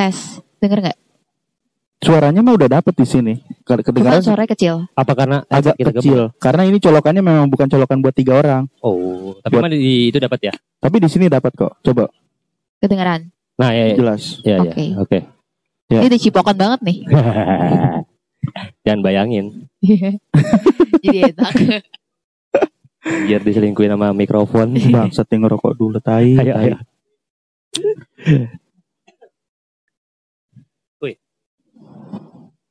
Tes. Denger nggak? Suaranya mah udah dapet di sini. Kedengaran suaranya kecil. Apa karena agak kita kecil. Karena ini colokannya memang bukan colokan buat tiga orang. Oh, tapi Buat- mah di, itu dapat ya? Tapi di sini dapat kok. Coba Kedengeran. Nah, ya, ya, jelas. ya, ya. Oke. Oke. Ya. Ini dicipokan banget nih. Jangan bayangin, Jadi enak. biar diselingkuhin sama mikrofon. Bang, setting ngerokok dulu tai. Ayo, tai. ayo.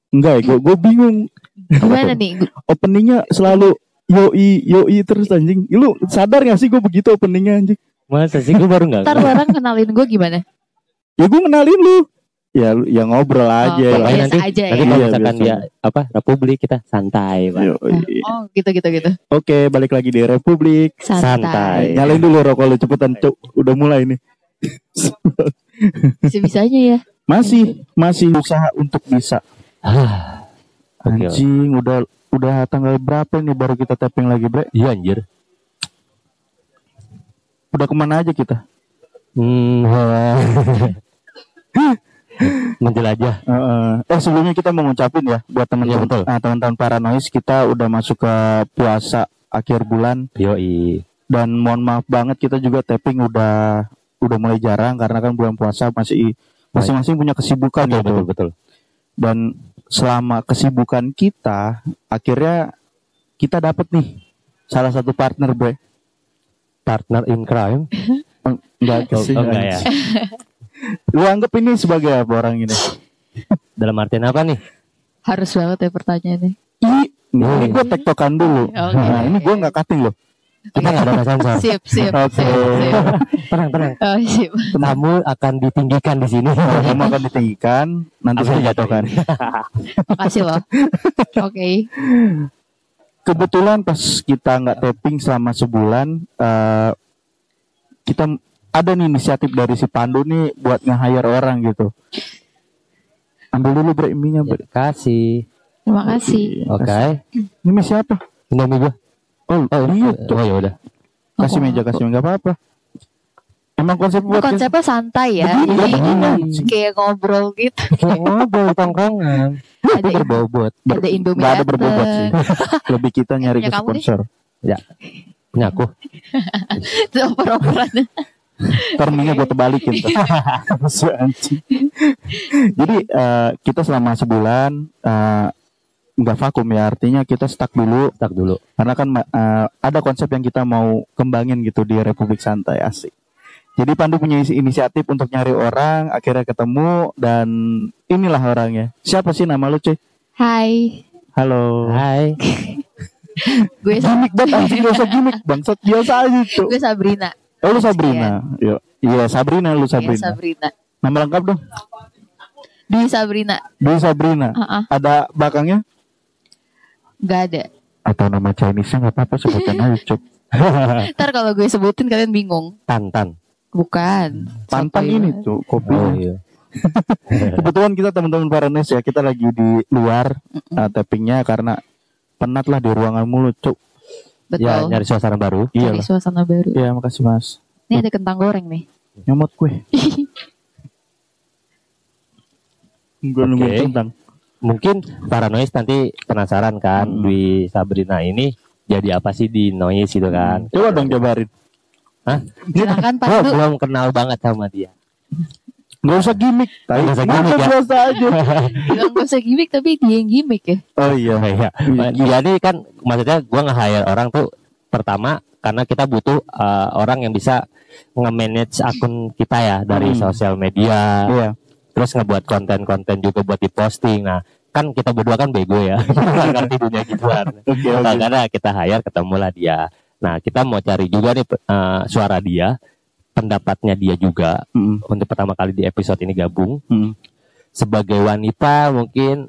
Enggak ya, gue gue bingung. Gimana nih? Openingnya selalu yoi yoi terus anjing. Lu sadar gak sih gue begitu openingnya anjing? Masa sih gue baru nggak? Ntar orang kenalin gue gimana? Ya gue kenalin lu. Ya lu ya ngobrol aja. Oh, biasa nanti- aja Nanti ya. kalau Iya, misalkan dia apa Republik kita santai, Pak. Yoi. Oh gitu gitu gitu. Oke, balik lagi di Republik. Santai. Santai. Nyalain dulu rokok lu cepetan, Cuk. Udah mulai nih. Bisa-bisanya ya. Masih masih usaha untuk bisa. Ah. Anjing, udah udah tanggal berapa nih baru kita tapping lagi, Bre? Iya anjir. Udah ke mana aja kita? Hmm. Menjelajah. Heeh. eh sebelumnya kita mau ngucapin ya buat Iya, teman-teman betul. ah, teman-teman paranoid kita udah masuk ke puasa akhir bulan Yoi. dan mohon maaf banget kita juga tapping udah udah mulai jarang karena kan bulan puasa masih masing-masing punya kesibukan Betul, gitu. betul, betul. Dan selama kesibukan kita akhirnya kita dapat nih salah satu partner bre Partner in crime. enggak Oh, oh, enggak ya. lu anggap ini sebagai apa orang ini Dalam artian apa nih? Harus banget ya pertanyaannya. ini, Oh, ini gue tektokan dulu Oke. nah ini gue nggak cutting loh Kita nggak ada sensor. Sip sip Oke. sip sip. Tenang, tenang. Oh, sip. Kamu akan ditinggikan di sini. kamu akan ditinggikan nanti saya jatuhkan Makasih loh. Oke. kebetulan pas kita nggak tapping selama sebulan eh, kita ada nih inisiatif dari si Pandu nih buat nge-hire orang gitu ambil dulu bre minya Ya, bre kasih. Terima kasih. Oke. ini siapa Indomie gua. Oh, Oh, iya oh ya udah. kasih Oh. meja kasih meja apa-apa emang konsep buat Konsepnya santai ya. Begini, Jadi begini. kayak ngobrol gitu. Kayak ngobrol tongkrongan. Ada berbobot. ada Indomie. nggak ada berbobot sih lebih kita nyari Punya ke sponsor Punya aku. Itu oper-operan. Ntar minyak gue terbalikin tuh. Jadi eh, kita selama sebulan eh, nggak vakum ya artinya kita stuck dulu Tak dulu. karena kan eh, ada konsep yang kita mau kembangin gitu di Republik Santai asik. Jadi Pandu punya isi- inisiatif untuk nyari orang, akhirnya ketemu dan inilah orangnya. Siapa sih nama lu cuy? Hai. Halo. Hai. Gue Gimik banget gak usah gimik bangsat biasa aja tuh. gue Sabrina. Oh lu Sabrina. Yo. Iya Sabrina lu Iya, Sabrina. Sabrina. Nama lengkap dong. Di Sabrina. Dwi Sabrina. Heeh. Ada belakangnya? Gak ada. Atau nama Chinese-nya nggak apa-apa sebutin aja cuk. Ntar kalau gue sebutin kalian bingung. Tantan. Bukan. Sotoy ini tuh kopi. Oh iya. Kebetulan kita teman-teman Paranes ya kita lagi di luar uh, tappingnya karena penat lah di ruangan mulu cuk. Ya Betul. nyari suasana baru. Iya Cari lah. suasana baru. Iya makasih mas. Ini ada kentang goreng nih. Nyomot gue. gue Oke. nungguin tentang. Mungkin para noise nanti penasaran kan Hmm. Dwi Sabrina ini jadi apa sih di noise gitu kan. Coba dong jabarin. Silakan Gue Pandu. belum kenal banget sama dia. Gak usah gimmick. Tai. Nggak usah gimmick ya. biasa aja. Bilang gak usah gimmick tapi dia yang gimmick ya. Oh iya. Iya. Jadi kan maksudnya gua nge-hire orang tuh pertama karena kita butuh uh, orang yang bisa nge-manage akun kita ya dari Hmm. sosial media, Iya. Terus ngebuat konten-konten juga buat diposting. Nah, kan kita berdua kan bego ya, ngerti dunia gituan. Oke oke. Makanya kita hire ketemulah dia. Nah, kita mau cari juga nih uh, suara dia, pendapatnya dia juga Mm, untuk pertama kali di episode ini gabung mm. sebagai wanita mungkin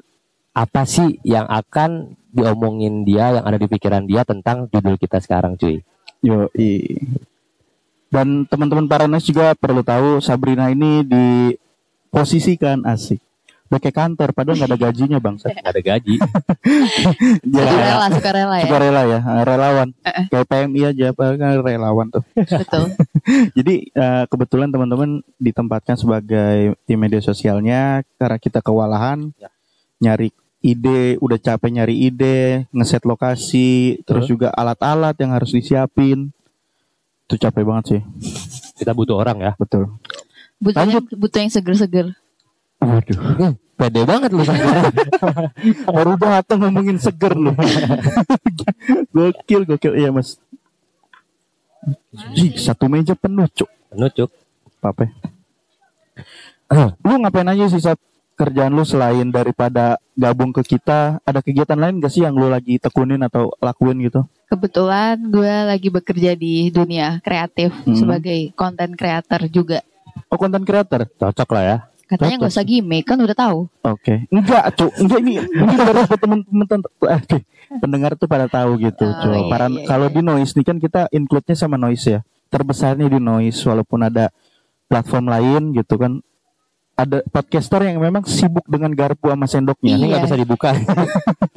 apa sih yang akan diomongin dia yang ada di pikiran dia tentang judul kita sekarang cuy Yo, Dan teman-teman Paranes juga perlu tahu Sabrina ini diposisikan asik. Udah kayak kantor padahal nggak ada gajinya bang. Nggak ada gaji. Jadi Suka rela, suka rela ya. suka rela ya, relawan. Eh-eh. Kayak PMI aja, apa kan relawan tuh. Betul. Jadi eh, kebetulan teman-teman ditempatkan sebagai tim media sosialnya karena kita kewalahan Ya. nyari ide, udah capek nyari ide, ngeset lokasi, terus juga alat-alat yang harus disiapin. Itu capek banget sih, Kita butuh orang ya. betul. Butuh yang, butuh yang seger-seger. Waduh, Pede banget lu sekarang. baru datang ngomongin seger lu. gokil, gokil. Iya mas. Jih, satu meja penuh, cuk. Penuh cuk. Apa? lu ngapain aja sih saat kerjaan lu selain daripada gabung ke kita? Ada kegiatan lain gak sih yang lu lagi tekunin atau lakuin gitu? Kebetulan gue lagi bekerja di dunia kreatif Hmm. sebagai content creator juga. Oh, konten creator. Cocok lah ya. Katanya nggak usah gimmick kan udah tahu. Oke. Enggak, cuk. Enggak ini ini baru buat temen-temen eh, pendengar tuh pada tahu gitu, Oh, cuk. iya, Para iya, kalau iya. di noise nih kan kita include-nya sama noise ya. Terbesarnya di noise walaupun ada platform lain gitu kan. Ada podcaster yang memang sibuk dengan garpu sama sendoknya. Ini nggak Iya. bisa dibuka.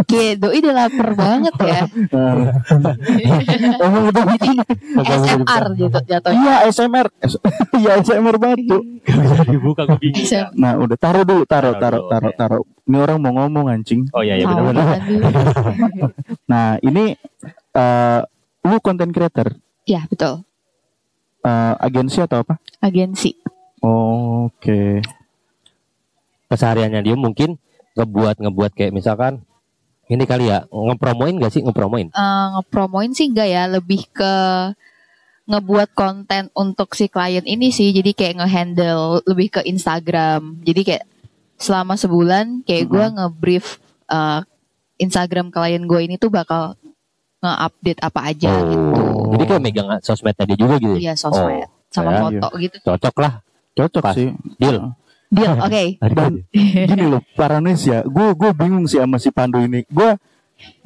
Kayak doi udah lapar banget ya. SMR gitu jatuhnya. Iya SMR Iya SMR banget tuh Nggak bisa dibuka gue bingung. Nah udah taruh dulu Taruh Taruh taruh taruh oke. Ini orang mau ngomong anjing Oh iya iya benar-benar. Nah ini eh Lu content creator Ya betul. eh, Agensi atau apa? Agensi. Oke Kesehariannya dia mungkin ngebuat ngebuat kayak misalkan ini kali ya ngepromoin gak sih ngepromoin? Eh, ngepromoin sih enggak ya, lebih ke ngebuat konten untuk si klien ini sih. Jadi kayak ngehandle lebih ke Instagram. Jadi kayak selama sebulan kayak gue ngebrief eh, Instagram klien gue ini tuh bakal nge-update apa aja gitu. Jadi kayak megang sosmednya dia juga gitu. Iya sosmed sama ya, foto gitu. Cocok lah. Cocok Pas. sih Deal. Deal, oke. Dan gini loh Paranes ya Gue gue bingung sih sama si Pandu ini Gue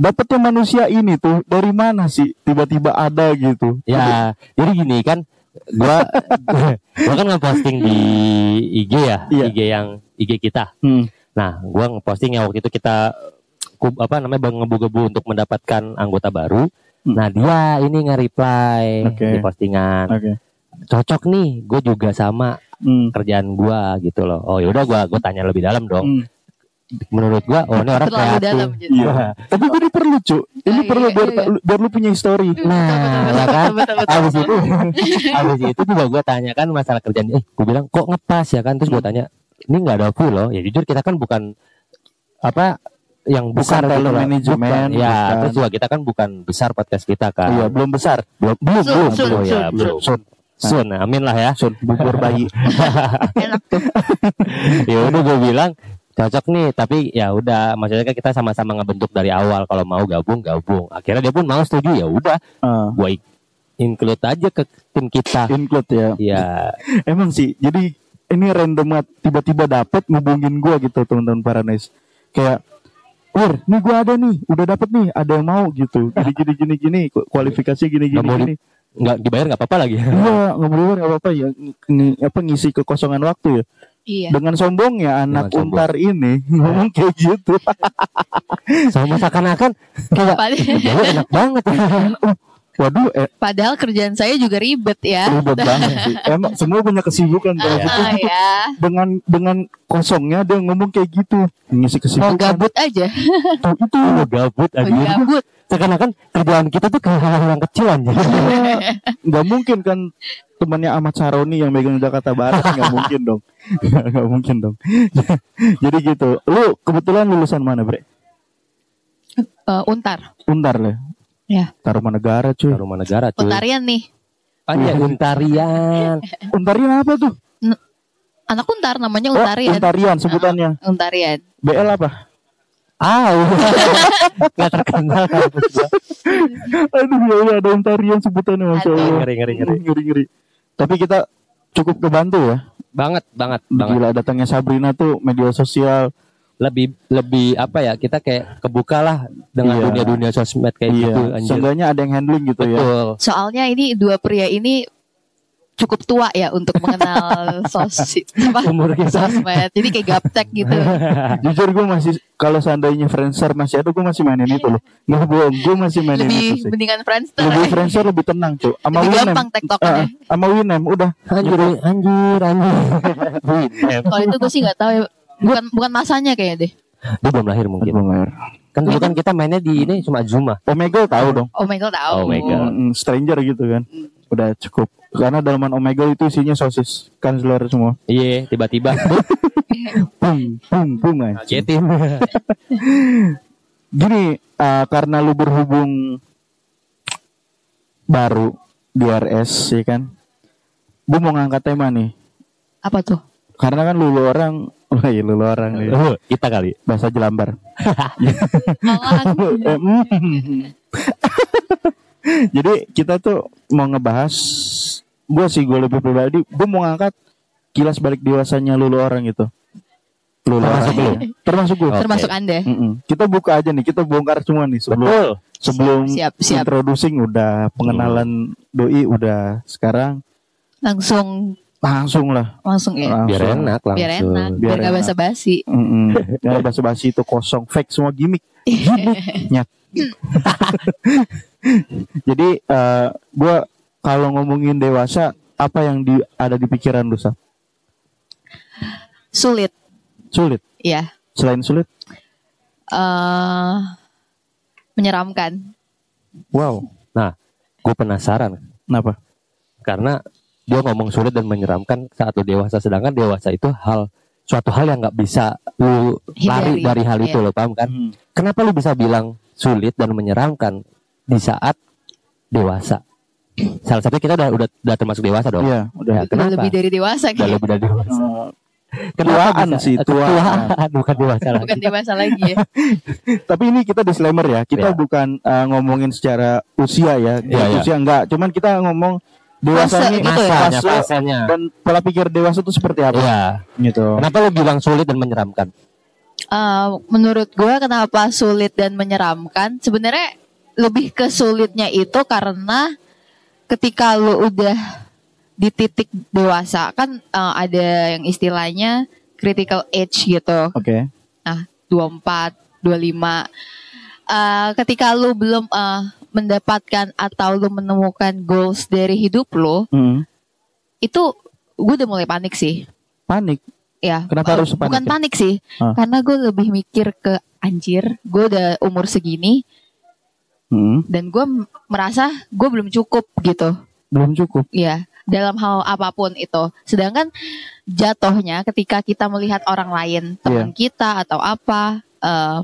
Dapetnya manusia ini tuh Dari mana sih Tiba-tiba ada gitu Ya, jadi gini kan gua gua kan ngeposting di IG ya, Iya. IG yang IG kita. Hmm. Nah, gua ngeposting yang waktu itu kita apa namanya bang ngebu-gebu untuk mendapatkan anggota baru. Hmm. Nah, dia ini nge-reply Oke. di postingan. Oke Cocok nih, gue juga sama Hmm. kerjaan gua gitu loh. Oh, yaudah gua gua tanya lebih dalam dong. Hmm. Menurut gua, oh ini orang Terlalu kreatif. dalam gitu. Iya. Tapi gue ini perlu cu Ini Ah, iya, perlu iya, biar, iya. biar lu punya story Nah, ya kan? Abis itu, abis itu juga gue tanya kan masalah kerjaan. Eh, gue bilang kok ngepas ya kan? Terus gue tanya, ini nggak ada full loh. Ya jujur kita kan bukan apa yang Bukan besar gitu talent loh. management, Bukan. Ya, bukan. terus juga kita kan bukan besar podcast kita kan. Iya belum besar belum belum belum, belum, ya, sun, belum. Sun Sun, amin lah ya. Sun bubur bayi. Enak tuh. ya udah gue bilang cocok nih tapi ya udah maksudnya kan kita sama-sama ngebentuk dari awal kalau mau gabung gabung. Akhirnya dia pun mau setuju ya udah. Ah, gue include aja ke tim kita. Include ya. Ya Emang sih Jadi ini random Tiba-tiba dapet ngubungin gue gitu teman-teman Paranes Kayak Wir, nih gue ada nih, udah dapet nih, ada yang mau gitu. Gini gini gini gini, ku- kualifikasi gini gini gini. Nggak dibayar nggak apa-apa lagi Iya, nggak boleh nggak apa-apa ya, ng- apa ngisi kekosongan waktu ya. Iya. Dengan sombongnya anak Dengan sombong. untar ini ngomong kayak gitu. sama seakan-akan kayak enak banget Waduh, eh, padahal kerjaan saya juga ribet ya. ribet banget sih. Emang semua punya kesibukan kalau gitu. Ah, ya. Dengan dengan kosongnya dia ngomong kayak gitu, ngisi Mau kesibukan. gabut aja. Tuh, itu Udah gabut Mau aja gabut. seakan-akan kerjaan kita tuh kayak hal yang kecil aja nggak mungkin kan temannya Ahmad Saroni yang megang Jakarta Barat nggak mungkin dong nggak mungkin dong jadi gitu lu kebetulan lulusan mana bre Eh, untar. Untar lah Ya. Taruman negara cuy. Rumah negara cuy. Untarian nih. Aja untarian Untarian apa tuh? Anak untar namanya oh untarian. Untarian sebutannya. Untarian. BL apa? Ah nggak terkenal. Aduh ya Allah ada Untarian sebutannya masya Aduh. Allah. Ngeri ngeri ngeri. Ngeri ngeri. Tapi kita cukup kebantu ya. Banget banget banget. Gila datangnya Sabrina tuh media sosial lebih lebih apa ya kita kayak kebuka lah dengan Iya. dunia dunia sosmed kayak gitu iya anjir seenggaknya ada yang handling gitu ya betul Soalnya ini dua pria ini cukup tua ya untuk mengenal sos apa Umur kita. sosmed. Jadi kayak gaptek gitu. Jujur gue masih kalau seandainya Friendster masih ada gue masih mainin itu loh. Nggak bohong, gue masih mainin itu lebih sih. mendingan Friendster. Lebih Friendster lebih tenang cuy. Sama Lebih Winem. gampang tektoknya. Ah, sama Winem udah. Anjir, anjir, anjir. Winem. Kalau itu gue sih nggak tahu ya. Bukan bukan masanya kayaknya deh. Dia belum lahir mungkin. Bener. Kan dulu kan kita mainnya di ini cuma Zuma. Omegle tahu dong. Oh my god tahu. Oh my God. Mm, stranger gitu kan. Udah cukup. Karena dalaman Omegle itu isinya sosis kan seluar semua. Iya, tiba-tiba Pum, pum, pum ngagetin. Gini, eh, karena lu berhubung baru di RS ya kan. Gue mau ngangkat tema nih. Apa tuh? Karena kan lu lu orang, wah iya lu lu orang nih. Oh, kita kali. Bahasa Jelambar. Mm. Jadi kita tuh mau ngebahas gue sih gue lebih pribadi gue mau ngangkat kilas balik dewasanya lulu orang gitu. Lulu Termasuk orang, lu? iya. Termasuk gue. Oke. Termasuk Anda. Mm-mm. Kita buka aja nih, kita bongkar semua nih sebelum Betul. sebelum Siap, siap. introducing udah pengenalan doi udah sekarang Langsung langsung lah langsung ya. langsung. Biar enak langsung. Biar enak, Biar biar basa-basi. Mm-mm. Jangan basa-basi itu kosong fake semua gimmick. Nyat. Jadi eh gue kalau ngomongin dewasa apa yang di, ada di pikiran lu Sa? Sulit, Sulit. ya. Selain sulit, eh menyeramkan. wow. Gue penasaran Kenapa? karena dia ngomong sulit dan menyeramkan saat lu dewasa sedangkan dewasa itu hal suatu hal yang nggak bisa lu lari Hindari. dari hal itu Iya. lo paham kan Hmm. kenapa lu bisa bilang sulit dan menyeramkan di saat dewasa salah satu kita udah udah, udah termasuk dewasa dong Iya, udah. Ya, Udah kenapa lebih dari dewasa udah kayak. lebih dari dewasa Eh, Kenapa Tuaan bisa- sih, eh, tuaan. tuaan, bukan dewasa lagi Bukan dewasa lagi ya. tapi ini kita disclaimer ya. Kita Iya. bukan eh, ngomongin secara usia ya. Iya, iya. Usia enggak. Cuman kita ngomong dewasa Fase ini gitu ya. masanya dan pola pikir dewasa itu seperti apa Iya. gitu. kenapa lu bilang sulit dan menyeramkan Eh, menurut gue kenapa sulit dan menyeramkan? Sebenarnya lebih ke sulitnya itu karena ketika lu udah di titik dewasa kan eh, ada yang istilahnya critical age gitu. Oke. Nah, 24, 25. Eh, ketika lu belum eh, mendapatkan atau lu menemukan goals dari hidup lu, Hmm. itu gue udah mulai panik sih. Panik. Ya, Kenapa harus panik bukan ya? panik sih, Ah. karena gue lebih mikir ke anjir, gue udah umur segini Hmm. dan gue merasa gue belum cukup gitu, Belum cukup. ya dalam hal apa pun itu. Sedangkan jatuhnya ketika kita melihat orang lain, teman kita atau apa, eh,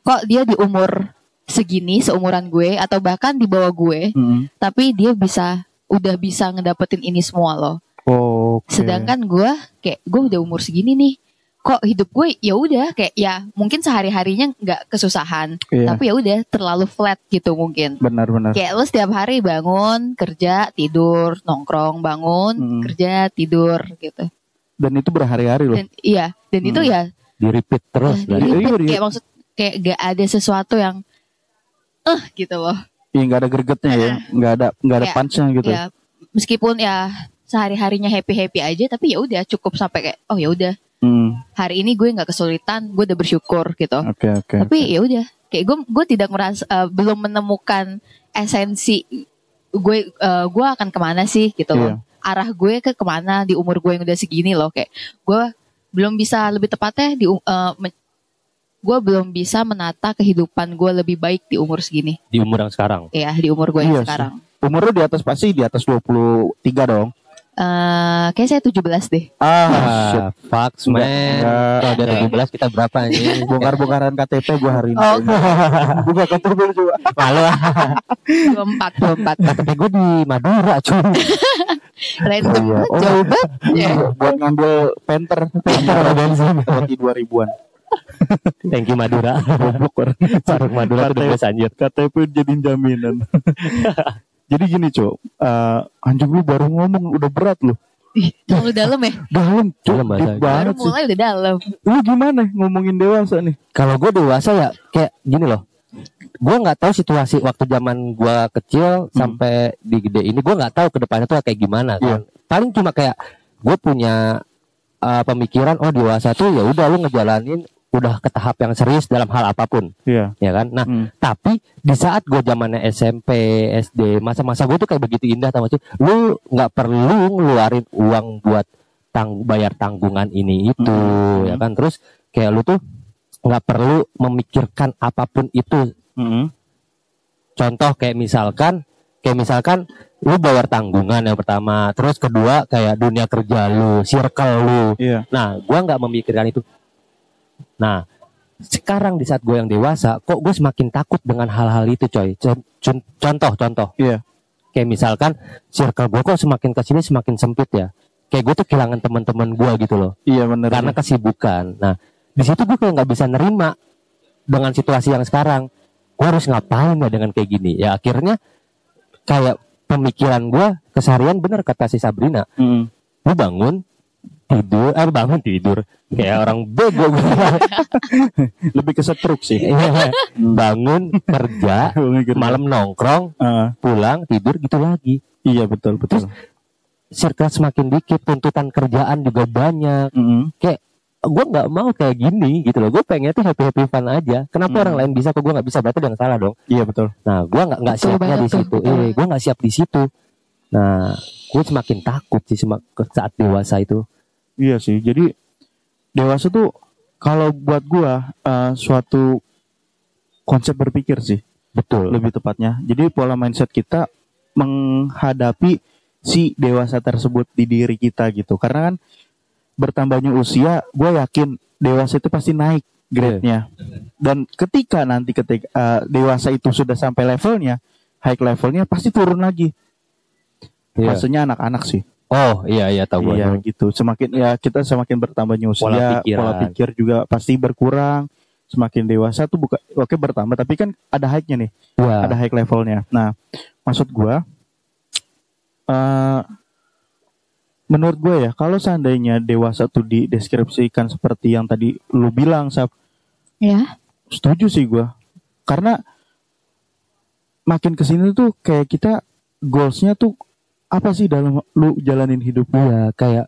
kok dia di umur segini seumuran gue atau bahkan di bawah gue, Hmm. tapi dia bisa udah bisa ngedapetin ini semua loh. Oke. Sedangkan gue kayak gue udah umur segini nih, kok hidup gue ya udah kayak ya mungkin sehari harinya nggak kesusahan, Iya. tapi ya udah terlalu flat gitu mungkin. Benar-benar. Kayak lu setiap hari bangun kerja tidur nongkrong bangun Mm. kerja tidur gitu. Dan itu berhari-hari loh. Dan iya dan itu Hmm. ya, di repeat terus ya, dari Iya, di-repeat. iya. kayak maksud kayak gak ada sesuatu yang eh gitu loh. Iya nggak ada gregetnya ya. Nggak ada nggak ada Ya. punch-nya gitu. Ya meskipun ya sehari harinya happy happy aja tapi ya udah cukup sampai kayak oh ya udah Hmm. hari ini gue nggak kesulitan gue udah bersyukur gitu. Oke oke. tapi ya udah kayak gue gue tidak merasa eh, belum menemukan esensi gue eh, gue akan ke mana sih gitu Iya. loh arah gue ke ke mana di umur gue yang udah segini loh kayak gue belum bisa lebih tepatnya di eh, men- gue belum bisa menata kehidupan gue lebih baik di umur segini di umur yang sekarang ya di umur gue Iya yang sih. sekarang Umur lu di atas pasti di atas 23 dong. Eh kayak saya 17 deh Ah, ah fuck man Enggak, kalau ada 17 kita berapa nih bongkar-bongkaran KTP gua hari ini. Oh. Buka KTP coba. malu 24 24 KTP gue di Madura cuy random Iya. Oh. jauh banget ya. Buat ngambil penter, penter bensin roti 2000-an. thank you Madura Goblok orang. Sarung Madura tuh the best anjir KTP jadiin jaminan. Jadi gini, Cok. Eh, anjing lu baru ngomong udah berat lu. Ih, terlalu dalam ya Dalam, Cok. Dalam bahasa. Baru banget sih. mulai udah dalam Lu gimana ngomongin dewasa nih? kalau gue dewasa ya kayak gini loh gua nggak tahu situasi waktu zaman gua kecil Hmm. sampai di gede ini gua nggak tahu ke depannya tuh kayak gimana kan paling cuma kayak gue punya uh, pemikiran oh dewasa tuh ya udah lu ngejalanin udah ke tahap yang serius dalam hal apa pun Iya. ya kan nah Hmm. tapi di saat gue zamannya SMP SD masa-masa gue tuh kayak begitu indah tau sih lu nggak perlu ngeluarin uang buat tang bayar tanggungan ini itu Hmm. ya kan terus kayak lu tuh nggak perlu memikirkan apa pun itu Mm-mm. contoh kayak misalkan kayak misalkan lu bayar tanggungan yang pertama terus kedua kayak dunia kerja lu circle lu Iya. nah gua nggak memikirkan itu nah sekarang di saat gue yang dewasa kok gue semakin takut dengan hal-hal itu coy Con- con- contoh contoh Iya. kayak misalkan circle gue kok semakin ke sini semakin sempit ya kayak gue tuh kehilangan teman-teman gue gitu loh Iya benar. karena kesibukan. Nah, di situ gue kayak nggak bisa nerima dengan situasi yang sekarang. Gue harus ngapain ya dengan kayak gini? Ya akhirnya kayak pemikiran gue keseharian bener kata si Sabrina. Mm. Lu bangun tidur, eh bangun tidur kayak orang bego. Lebih ke setruk sih. Iya. bangun kerja, malam nongkrong, pulang tidur gitu lagi. iya betul betul. Circle semakin dikit, tuntutan kerjaan juga banyak. Mm-mm. gue nggak mau kayak gini gitu loh gue pengen tuh happy happy fun aja kenapa Hmm. orang lain bisa kok gue nggak bisa berarti ada yang salah dong Iya betul. nah gue nggak nggak siapnya banget di situ eh gue nggak siap di situ nah gue semakin takut sih semak- saat dewasa itu Iya sih. Jadi dewasa tuh kalau buat gua eh, suatu konsep berpikir sih betul lebih tepatnya. Jadi pola mindset kita menghadapi si dewasa tersebut di diri kita gitu. Karena kan bertambahnya usia, gue yakin dewasa itu pasti naik grade-nya. Dan ketika nanti ketika eh, dewasa itu sudah sampai levelnya, high levelnya pasti turun lagi. Iya. Maksudnya anak-anak sih. Oh iya iya tahu gue Iya gitu. Semakin ya kita semakin bertambahnya usia, Pola pola, pikir juga pasti berkurang. Semakin dewasa tuh bukan oke bertambah, tapi kan ada high-nya nih, Wah, ada high levelnya. Nah, maksud gua eh menurut gue ya, kalau seandainya dewasa tuh dideskripsikan seperti yang tadi lu bilang, Sap, Ya. setuju sih gua. Karena makin ke sini tuh kayak kita goalsnya tuh apa sih dalam lu jalanin hidup lu? iya kayak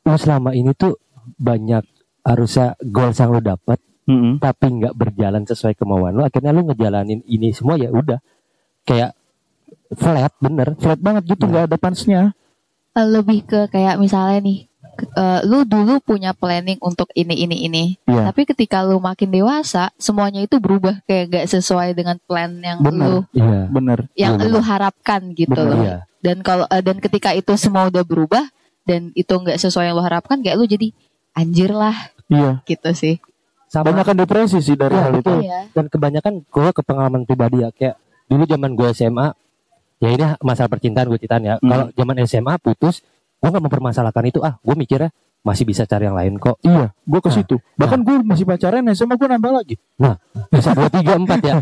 lu selama ini tuh banyak harusnya goals yang lu dapat Mm-mm. tapi nggak berjalan sesuai kemauan lu akhirnya lu ngejalanin ini semua ya udah kayak flat bener flat banget gitu nggak ada pansnya Eh, lebih ke kayak misalnya nih eh, lu dulu punya planning untuk ini ini ini Iya. tapi ketika lu makin dewasa semuanya itu berubah kayak gak sesuai dengan plan yang Benar. lu iya bener yang Iya, lu harapkan gitu Benar. loh iya dan kalau eh, dan ketika itu semua udah berubah dan itu nggak sesuai yang lu harapkan kayak lu jadi anjir lah iya gitu sih sama banyak kan depresi sih dari Iya, hal itu. Iya. dan kebanyakan gue ke pengalaman pribadi ya kayak dulu zaman gue SMA ya ini masalah percintaan gue ceritain ya Hmm. kalau zaman SMA putus gue nggak mempermasalahkan itu ah gue mikirnya masih bisa cari yang lain kok. Iya gue ke Nah, situ. Bahkan gue masih pacaran SMA gue nambah lagi. Bisa dua tiga empat ya.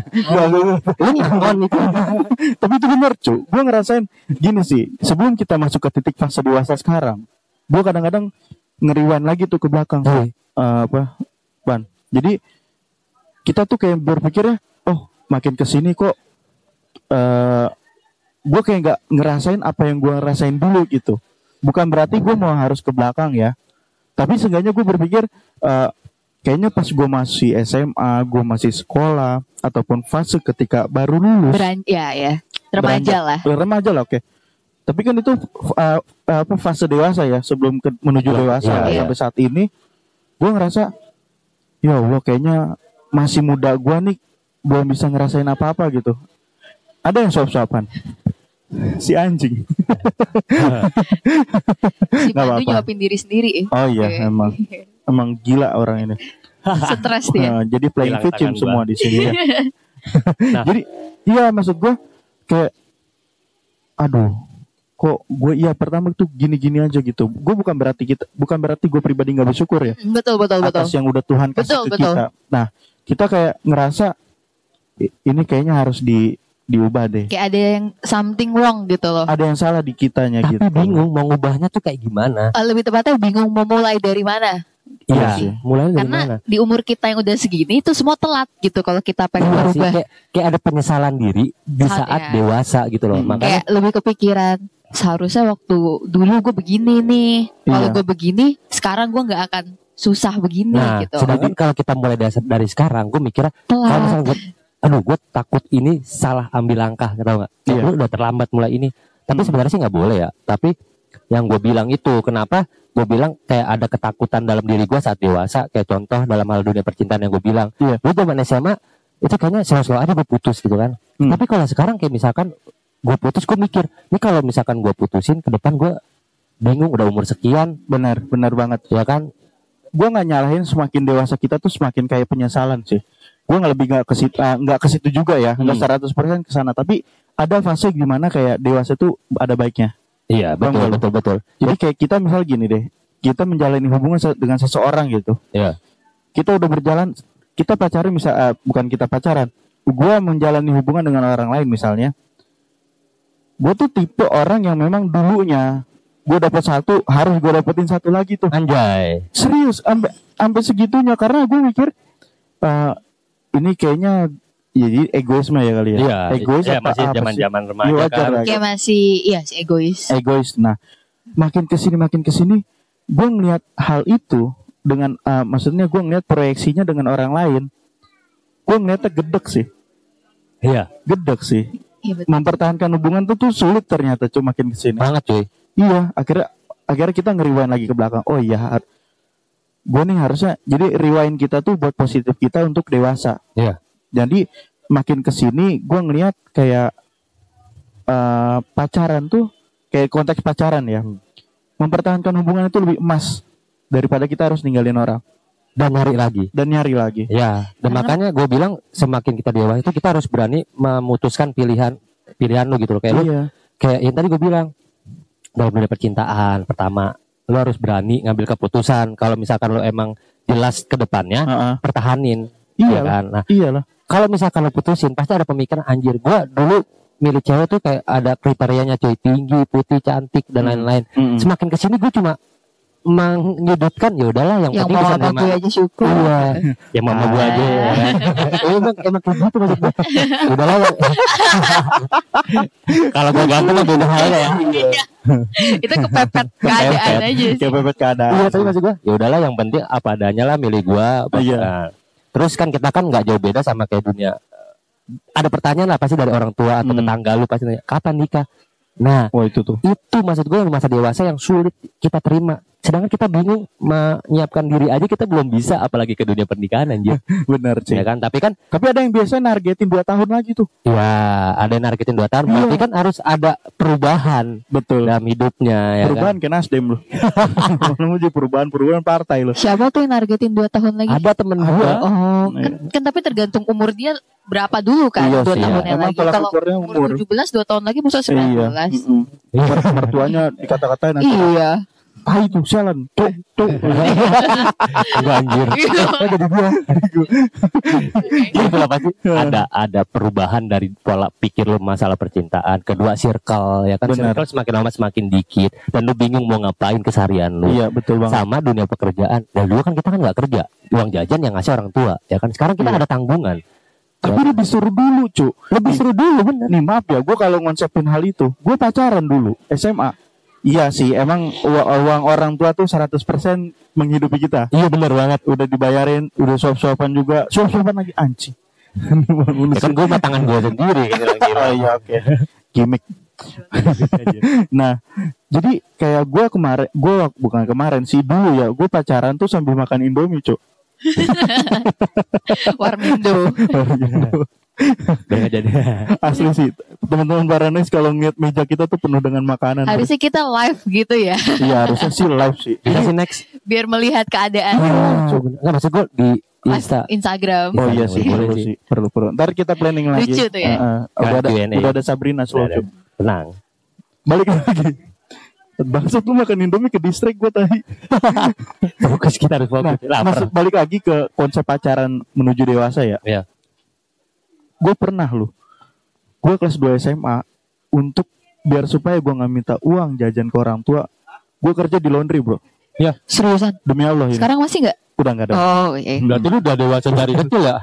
Lu ngangon itu. Tapi itu bener cu. Gue ngerasain gini sih sebelum kita masuk ke titik fase dewasa sekarang gue kadang-kadang ngeriwan lagi tuh ke belakang. Hmm. Eh, apa? Ban jadi kita tuh kayak berpikir ya oh makin ke sini kok eh gue kayak nggak ngerasain apa yang gue rasain dulu gitu. Bukan berarti gue mau harus ke belakang ya tapi seenggaknya gue berpikir eh, kayaknya pas gue masih SMA gue masih sekolah ataupun fase ketika baru lulus. Beran ya ya. Remaja lah. Remaja lah oke. Tapi kan itu uh, apa fase dewasa ya sebelum ke- menuju Iya, dewasa. iya, sampai saat ini gue ngerasa ya Allah kayaknya masih muda gue nih belum bisa ngerasain apa-apa gitu. Ada yang suap-suapan si anjing si Pandu apa-apa. nyuapin diri sendiri eh. oh iya Oke. emang emang gila orang ini stres dia Nah, jadi playing Hilang victim semua di sini ya. Nah. Jadi iya maksud gue kayak aduh kok gue iya pertama tuh gini-gini aja gitu. Gue bukan berarti kita bukan berarti gue pribadi nggak bersyukur ya betul betul betul atas yang udah Tuhan kasih Betul, ke betul. kita. Nah kita kayak ngerasa "I- ini kayaknya harus di diubah deh. kayak ada yang something wrong gitu loh Ada yang salah di kitanya tapi gitu. bingung mau ngubahnya tuh kayak gimana Eh, lebih tepatnya bingung mau mulai dari mana Iya, sih. mulai dari Karena mana? di umur kita yang udah segini itu semua telat gitu kalau kita pengen Iya sih, berubah. kayak, kayak ada penyesalan diri di Saat saat ya. dewasa gitu loh. Hmm. Makanya Kayak lebih kepikiran seharusnya waktu dulu gue begini nih. Kalau Iya. gue begini, sekarang gue nggak akan susah begini nah, gitu. sedangkan kalau kita mulai dari, dari sekarang, gue mikirnya kalau Telat. misalnya gue, aduh gue takut ini salah ambil langkah, tau gak? Kayak Iya. lu udah terlambat mulai ini. Tapi Hmm. sebenarnya sih nggak boleh ya. Tapi yang gue bilang itu, kenapa? Gue bilang kayak ada ketakutan dalam diri gue saat dewasa. Kayak contoh dalam hal dunia percintaan yang gue bilang. Iya. Lu zaman SMA itu kayaknya slow-slow aja gue putus gitu kan. Hmm. Tapi kalau sekarang kayak misalkan gue putus, gue mikir, ini kalau misalkan gue putusin ke depan gue bingung udah umur sekian, Benar, benar banget. ya kan? Gue nggak nyalahin semakin dewasa kita tuh semakin kayak penyesalan sih. Gue nggak lebih nggak ke situ, ah, nggak ke situ juga ya, nggak Hmm. 100% ke sana. Tapi ada fase gimana kayak dewasa tuh ada baiknya. Iya Bang, betul kalau- betul betul. Jadi kayak kita misal gini deh, kita menjalani hubungan dengan seseorang gitu. Iya. Kita udah berjalan, kita pacaran misal, ah, bukan kita pacaran. Gue menjalani hubungan dengan orang lain misalnya. Gue tuh tipe orang yang memang dulunya gue dapat satu harus gue dapetin satu lagi tuh. Anjay. Serius, sampai sampai segitunya karena gue mikir eh, ini kayaknya ya, jadi egoisme ya kali ya. Iya. egois iya, apa masih apa zaman sih? zaman Iya, remaja wajar kan. Kayak masih, iya sih egois. egois. Nah, makin ke sini makin ke sini, gue ngelihat hal itu dengan, uh, maksudnya gue ngelihat proyeksinya dengan orang lain, gue ngeliatnya gedek sih, Iya. gedek sih. Iya betul. Mempertahankan hubungan tuh tuh sulit ternyata cuma makin ke sini. Banget cuy. Iya, akhirnya akhirnya kita ngeriwain lagi ke belakang. Oh iya, gue nih harusnya jadi rewind kita tuh buat positif kita untuk dewasa. Iya. Jadi makin ke sini gue ngelihat kayak eh, pacaran tuh kayak konteks pacaran ya, mempertahankan hubungan itu lebih emas daripada kita harus ninggalin orang Dan nyari lagi. dan nyari lagi. Ya, dan Karena- makanya gue bilang semakin kita dewasa itu kita harus berani memutuskan pilihan pilihan lu gitu loh. Kayak Iya, kayak yang tadi gue bilang dalam dunia percintaan pertama lu harus berani ngambil keputusan kalau misalkan lu emang jelas ke depannya Heeh. pertahanin iya ya kan nah iya lah. kalau misalkan lu putusin pasti ada pemikiran anjir gua dulu milih cewek tuh kayak ada kriterianya cuy tinggi putih cantik dan Hmm. lain-lain Mm-mm. semakin ke sini gue cuma menyudutkan ya udahlah yang, Yang penting apa nerima gue aja syukur. Iya, yang mama gue aja. Ya emang emang kayak gitu maksud gue. Udahlah. ya. Kalau gue ganteng mah beda halnya ya. Itu kepepet keadaan aja sih. Kayak pepet keadaan. Iya, tapi maksud gue, ya udahlah yang penting apa adanya lah milih gue. Iya. Nah, terus kan kita kan nggak jauh beda sama kayak dunia. Ada pertanyaan lah pasti dari orang tua atau Hmm. tetangga lu pasti nanya, kapan nikah? Nah, Wah itu tuh. itu maksud gue masa dewasa yang sulit kita terima. Sedangkan kita bingung menyiapkan diri aja kita belum bisa apalagi ke dunia pernikahan anjir. Benar sih. ya kan? Tapi kan Tapi ada yang biasa nargetin 2 tahun lagi tuh. ya ada yang nargetin 2 tahun Iya. berarti kan harus ada perubahan Betul. dalam hidupnya ya perubahan kan. kayak Nasdem lu. Lu jadi perubahan perubahan partai lu. Siapa tuh yang nargetin 2 tahun lagi? Ada temen gue Oh, kan, kan tapi tergantung umur dia berapa dulu kan Iya dua tahunnya Emang lagi. Kalau umur umur. 17 dua tahun lagi masa 19. Iya. Mm-mm. Mer- Mertuanya dikata-katain nanti. Iya. Ah itu sialan. Tuh, tuh. Gua anjir. Oh, jadi gua. Jadi itu apa sih? Ada ada perubahan dari pola pikir lu masalah percintaan. Kedua circle ya kan Benar. circle semakin lama semakin dikit dan lu bingung mau ngapain keseharian lu. Iya betul banget. Sama dunia pekerjaan. Dan dulu kan kita kan nggak kerja, uang jajan yang ngasih orang tua. Ya kan sekarang kita Iya. ada tanggungan. Tapi lebih seru dulu, cu. Lebih seru dulu bener. Nih maaf ya, gue kalau ngonsepin hal itu, gue pacaran dulu SMA. Iya sih, emang uang, orang tua tuh 100% menghidupi kita. Iya bener banget. Udah dibayarin, udah suap-suapan juga. Suap-suapan lagi anjing. Ya kan gue tangan gue sendiri. Oh iya oke. Gimik. nah, jadi kayak gue kemarin, gue bukan kemarin sih dulu ya, gue pacaran tuh sambil makan Indomie, cuk. Warmindo. Udah jadi. Asli sih, teman-teman Baranes kalau ngeliat meja kita tuh penuh dengan makanan. Harusnya kita live gitu ya, Iya harusnya sih live sih. Bisa sih next. biar melihat keadaan Ah, bener. Nggak maksud gue di Insta. Instagram. Oh iya sih, boleh perlu sih. perlu perlu. Ntar kita planning lagi. Lucu tuh ya. Heeh. udah ada, Q&A. udah ada Sabrina. Cuk. Tenang. Balik lagi. Bangsat lu makan Indomie ke distrik gue tadi. Fokus kita harus Nah, fokus. Lapar. masuk balik lagi ke konsep pacaran menuju dewasa ya. Iya. Gue pernah lu. Gue kelas 2 SMA untuk biar supaya gue nggak minta uang jajan ke orang tua, gue kerja di laundry bro. Seriusan? Demi Allah ini. Sekarang masih nggak? Udah nggak ada. Oh, iya. Berarti lu udah dewasa dari kecil ya?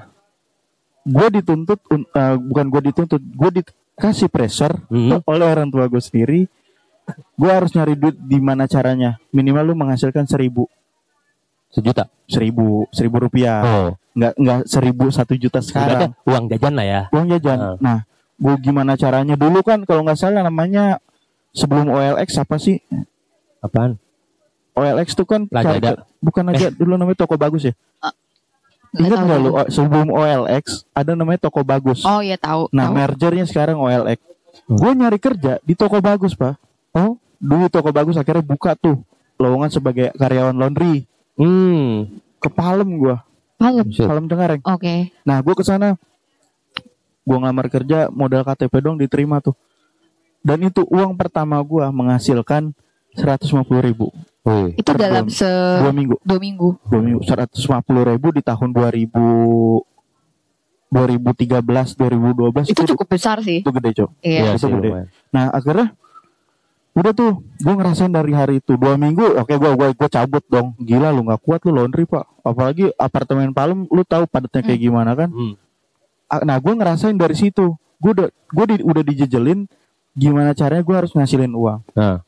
Gue dituntut, un- eh, bukan gue dituntut, gue dikasih pressure Hmm. oleh orang tua gue sendiri. Gue harus nyari duit di mana caranya. Minimal lu menghasilkan seribu, Sejuta. seribu, seribu rupiah. Oh, Nggak nggak seribu satu juta sekarang sekarang. uang jajan lah ya. Uang jajan. Ah. Nah, gue gimana caranya? Dulu kan kalau nggak salah namanya sebelum OLX apa sih? Apaan? OLX tuh kan Lazada. bukan aja dulu namanya toko bagus ya. Nggak Ingat nggak lu sebelum OLX ada namanya toko bagus. Oh iya tahu. Nah tahu. mergernya sekarang OLX. Gue nyari kerja di toko bagus pak. Oh, Dulu toko bagus akhirnya buka tuh lowongan sebagai karyawan laundry. hmm. Kepalem gue, Malam. Palem Cengkareng. Oke. Nah gue ke sana, gue ngelamar kerja modal KTP dong diterima tuh. Dan itu uang pertama gue menghasilkan 150 ribu Wih. Itu dalam dua- se dua minggu. dua minggu. Dua minggu 150 ribu di tahun 2000 2013 2012 Itu cukup besar sih. itu gede cok. Iya. Iya itu sih gede. lumayan. Nah akhirnya udah tuh gue ngerasain dari hari itu. Dua minggu oke gue gue gue cabut dong. Gila lu nggak kuat lu laundry pak. Apalagi apartemen Palem lu tahu padatnya kayak gimana kan? Hmm. Ah, nah gue ngerasain dari situ. Gue udah gue di- udah dijejelin gimana caranya gue harus ngasilin uang. Nah,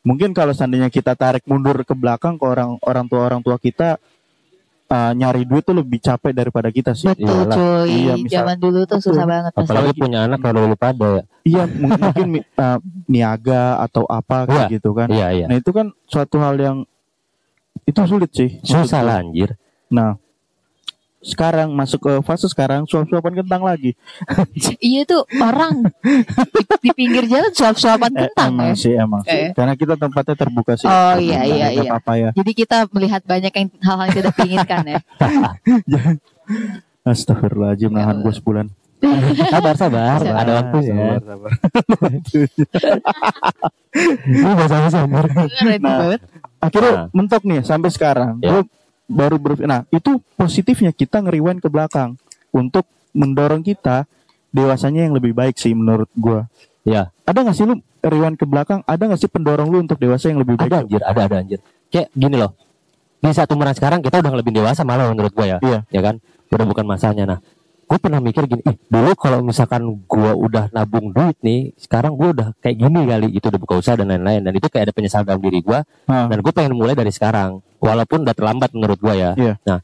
mungkin kalau seandainya kita tarik mundur ke belakang ke orang orang tua orang tua kita uh, nyari duit tuh lebih capek daripada kita sih Betul Iyalah. cuy. Iya, misal- Zaman dulu tuh susah Betul. banget. pasti. apalagi Apalagi- punya anak kalau lu pada ya. iya mung- mungkin mi- uh, niaga atau apa kayak gitu kan Iya, iya. nah itu kan suatu hal yang itu sulit sih Susah lah anjir. nah sekarang masuk ke fase sekarang suap-suapan kentang lagi Iya tuh orang di, di pinggir jalan suap-suapan Eh, kentang emang ya. sih emang sih. Eh. karena kita tempatnya terbuka sih Oh, iya, iya, iya. apa-apa ya Jadi kita melihat banyak yang hal-hal yang tidak diinginkan ya. Astagfirullahaladzim nahan gue sebulan sabar, sabar. Sabar. Ada waktunya. Sabar, sabar. Lu gak sama sabar. Nah. akhirnya Nah. mentok nih sampai sekarang Ya. gue baru ber nah itu positifnya kita ngeriwain ke belakang untuk mendorong kita dewasanya yang lebih baik sih menurut gue Ya, ada nggak sih lu rewind ke belakang ada nggak sih pendorong lu untuk dewasa yang lebih baik ada anjir, ada ada anjir. Kayak gini loh. Di saat umuran sekarang kita udah lebih dewasa malah menurut gua ya. Iya. Ya kan? Udah bukan masanya. Nah, gue pernah mikir gini, ih, dulu kalau misalkan gua udah nabung duit nih, sekarang gua udah kayak gini kali, itu udah buka usaha dan lain-lain. Dan itu kayak ada penyesalan dalam diri gua Nah, dan gue pengen mulai dari sekarang walaupun udah terlambat menurut gua ya. Iya. nah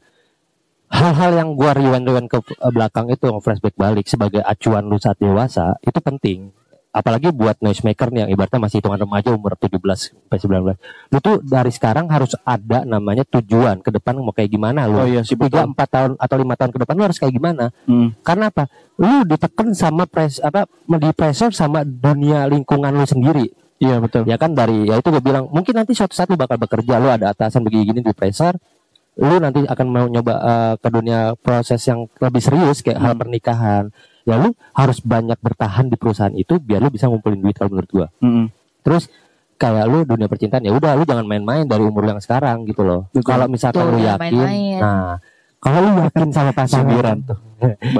hal-hal yang gua rewind rewind ke eh, belakang itu yang flashback balik sebagai acuan lu saat dewasa itu penting apalagi buat noise maker nih yang ibaratnya masih hitungan remaja umur 17 sampai 19 lu tuh dari sekarang harus ada namanya tujuan ke depan mau kayak gimana lu oh iya sih tiga betul. empat tahun atau lima tahun ke depan lu harus kayak gimana? Hmm. karena apa? Lu ditekan sama pres apa di pressure sama dunia lingkungan lu sendiri. Iya betul. Ya kan dari ya itu gue bilang mungkin nanti suatu saat lu bakal bekerja lu ada atasan begini-gini di pressure lu nanti akan mau nyoba eh, ke dunia proses yang lebih serius kayak hal Hmm. pernikahan ya lu harus banyak bertahan di perusahaan itu biar lu bisa ngumpulin duit kalau menurut gua Mm-mm. terus kayak lu dunia percintaan ya udah lu jangan main-main dari umur yang sekarang gitu loh kalau misalkan lu Betul, yakin main-main. nah kalau lu yakin sama pasangan tuh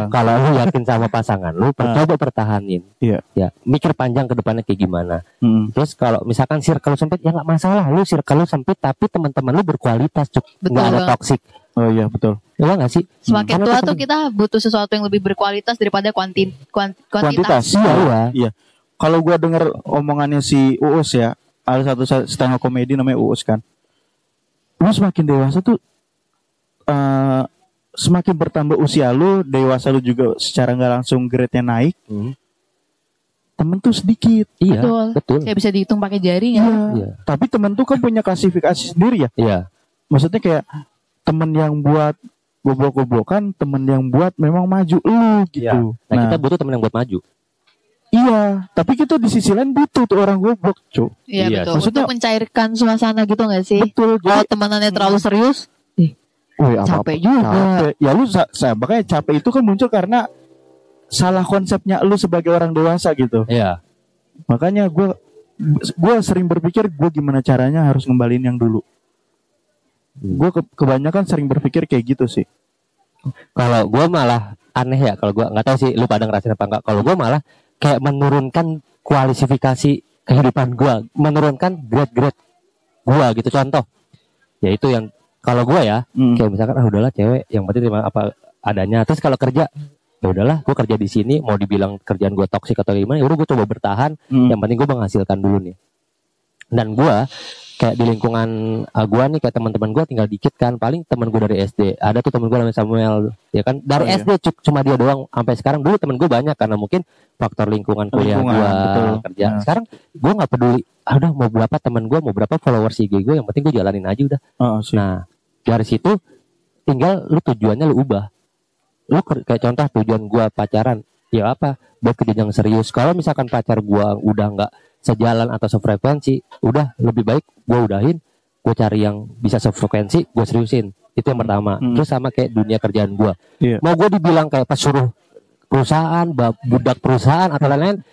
kalau lu yakin sama pasangan lu Ah. coba pertahanin Iya. ya mikir panjang ke depannya kayak gimana Mm. Terus kalau misalkan circle lu sempit ya nggak masalah, lu circle lu sempit tapi teman-teman lu berkualitas, cuk. Betul Nggak ada banget. Oh iya betul Ya nggak sih? Semakin Karena tua itu tuh kita butuh sesuatu yang lebih berkualitas daripada kuanti, kuan- kuantitas kuantitas. Iya, iya kalau gua denger omongannya si Uus ya ada satu setengah komedi namanya Uus kan lu semakin dewasa tuh eh semakin bertambah usia lu dewasa lu juga secara nggak langsung grade-nya naik Hmm. temen tuh sedikit Iya, Betul. betul. Saya bisa dihitung pakai jari nggak? Iya. tapi temen tuh kan punya klasifikasi sendiri ya Iya. maksudnya kayak temen yang buat goblok-goblokan temen yang buat memang maju lu gitu Nah, kita butuh teman yang buat maju. iya tapi kita di sisi lain butuh tuh orang goblok cuy Iya Iya, betul. maksudnya- Untuk mencairkan suasana gitu nggak sih? betul Kalau jadi temenannya terlalu serius, Woi, apa capek juga. capek. Ya lu sa- sa- makanya capek itu kan muncul karena salah konsepnya lu sebagai orang dewasa gitu. Iya. Makanya gue gue sering berpikir gue gimana caranya harus ngembaliin yang dulu. Hmm. Gue kebanyakan sering berpikir kayak gitu sih. Kalau gua malah aneh ya kalau gua nggak tahu sih lu pada ngerasain apa enggak. Kalau gua malah kayak menurunkan kualifikasi kehidupan gua, menurunkan grade-grade gua gitu contoh. ya itu yang kalau gue ya Hmm. kayak misalkan ah udahlah cewek yang penting terima apa adanya terus kalau kerja ya udahlah gue kerja di sini mau dibilang kerjaan gue toksik atau gimana ya udah gue coba bertahan Hmm. yang penting gue menghasilkan dulu nih dan gue kayak di lingkungan uh, gue nih kayak teman-teman gue tinggal dikit kan paling teman gue dari SD ada tuh teman gue namanya Samuel ya kan dari Oh, iya. SD cu- cuma dia doang sampai sekarang dulu teman gue banyak karena mungkin faktor lingkungan kuliah Lingkungan, gue betul. kerja Nah. sekarang gue nggak peduli ah, udah mau berapa teman gue mau berapa followers IG gue yang penting gue jalanin aja udah Oh, sih. Nah, dari situ tinggal lu tujuannya lu ubah. Lu kayak contoh tujuan gua pacaran, ya apa? Buat ke jenjang serius. Kalau misalkan pacar gua udah nggak sejalan atau sefrekuensi, udah lebih baik gua udahin, gua cari yang bisa sefrekuensi, gua seriusin. Itu yang pertama. Hmm. Terus sama kayak dunia kerjaan gua. Iya. Mau gua dibilang kayak pas suruh perusahaan, budak perusahaan atau lain-lain,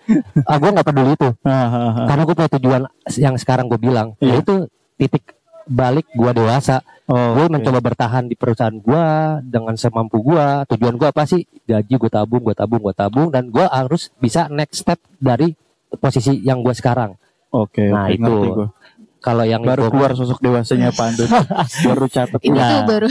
ah, gua nggak peduli itu Ah, ah, ah. karena gue punya tujuan yang sekarang gue bilang Iya. yaitu titik balik gue dewasa Oh, gue oke. mencoba bertahan di perusahaan gue dengan semampu gue tujuan gue apa sih gaji gue tabung gue tabung gue tabung dan gue harus bisa next step dari posisi yang gue sekarang Oke, Nah, oke, itu. Kalau yang Baru keluar sosok dewasanya Pak. Baru catat Ini Iya. tuh baru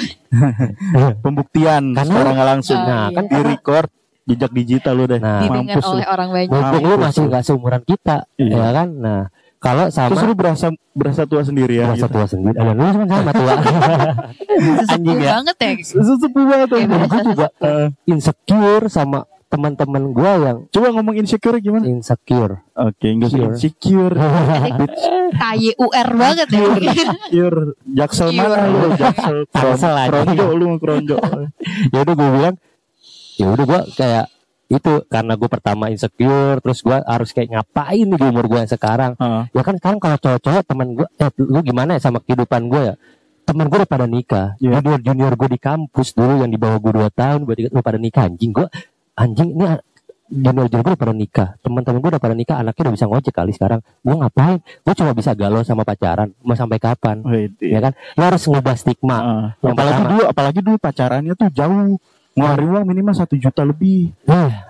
pembuktian Karena- secara nggak langsung. Oh, nah iya. kan Di record jejak digital lu deh. Nah. Mampus lu. oleh orang banyak. mumpung lu masih nggak seumuran kita Iya. ya kan nah kalau sama Terus lu berasa berasa tua sendiri ya. masa gitu. tua sendiri ada lu sama sama tua Anjing ya. banget ya. Sesepuh banget tuh. Kayak Dan berasa gue juga Eh, insecure sama teman-teman gue yang coba ngomong insecure gimana? insecure Oke, enggak usah Insecure. KYUR banget ya. insecure. Jaksel mana lu? Jaksel aja. Kronjo lu kronjo. ya udah gue bilang ya udah gue kayak itu karena gue pertama insecure terus gue harus kayak ngapain nih di umur gue sekarang Heeh. ya kan sekarang kalau cowok-cowok teman gue eh lu gimana ya sama kehidupan gue ya teman gue udah pada nikah Iya. junior junior gue di kampus dulu yang di bawah gue dua tahun gue udah pada nikah anjing gue anjing ini gue udah pada nikah. Teman-teman gue udah pada nikah anaknya udah bisa ngojek kali sekarang. Gue ngapain? Gue cuma bisa galau sama pacaran. Mau sampai kapan? Wait, ya kan? Lo harus ngubah stigma. Heeh. Yang apalagi pertama. dulu apalagi dulu pacarannya tuh jauh. Ngeluarin uang minimal satu juta lebih. Nah,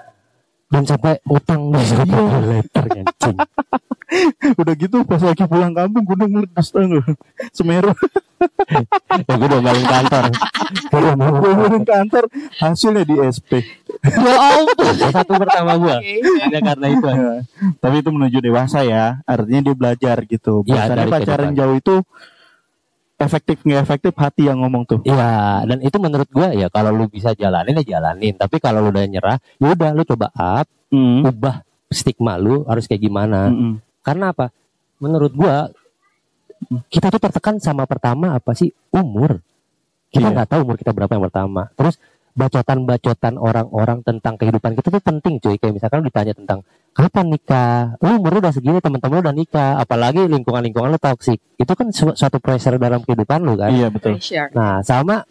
dan sampai utang nih satu liter anjing. udah gitu pas lagi pulang kampung gunung meletus tau nggak? Semeru Ya gue udah balik kantor. Gue udah mau Gunung kantor hasilnya di SP Ya ampun. satu pertama gue. Oke. Ya karena itu. Ya. tapi itu menuju dewasa ya artinya dia belajar gitu Iya, dari pacaran jauh itu efektif nggak efektif hati yang ngomong tuh Iya, dan itu menurut gue ya kalau lu bisa jalanin ya jalanin. Tapi kalau lu udah nyerah, ya udah lu coba up, Hmm. ubah stigma lu harus kayak gimana. Mm-mm. Karena apa? Menurut gua kita tuh tertekan sama pertama apa sih umur. Kita Iya. nggak tahu umur kita berapa yang pertama. Terus bacotan-bacotan orang-orang tentang kehidupan kita tuh penting cuy. Kayak misalkan lu ditanya tentang kapan nikah, lu umur lu udah segini teman-teman lu udah nikah, apalagi lingkungan-lingkungan lu toksik. Itu kan su- suatu pressure dalam kehidupan lu kan. iya betul Pressure. Nah, sama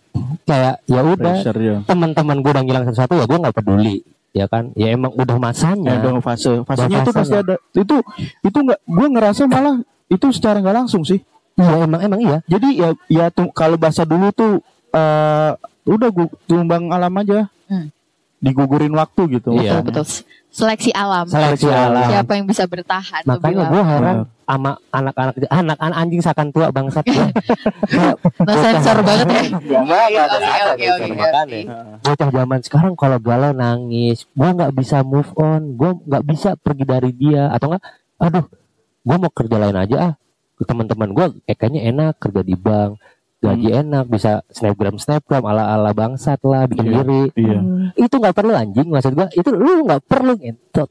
kayak ya udah ya teman-teman gue udah ngilang sesuatu ya gue nggak peduli ya kan ya emang udah masanya ya dong fase fasenya Udah itu pasti ada itu itu nggak gue ngerasa malah itu secara nggak langsung sih iya emang emang iya jadi ya ya tuh kalau bahasa dulu tuh eh udah gu, tumbang alam aja Hmm. digugurin waktu gitu Iya. Betul, betul. Seleksi alam. seleksi alam. Siapa yang bisa bertahan? Makanya gue heran sama anak-anak anak-anak anjing sakan tua bangsat. Ya. No sensor banget ya. Enggak, Nggak ada Oke, oke, oke, bocah zaman sekarang kalau galau nangis gue nggak bisa move on. Gue nggak bisa pergi dari dia. Atau enggak aduh gue mau kerja lain aja ah. Teman-teman gue kayaknya enak kerja di bank gaji enak bisa snapgram snapgram ala ala bangsat lah bikin Iya. diri. iya. Itu nggak perlu anjing maksud gua. Itu lu nggak perlu ngentot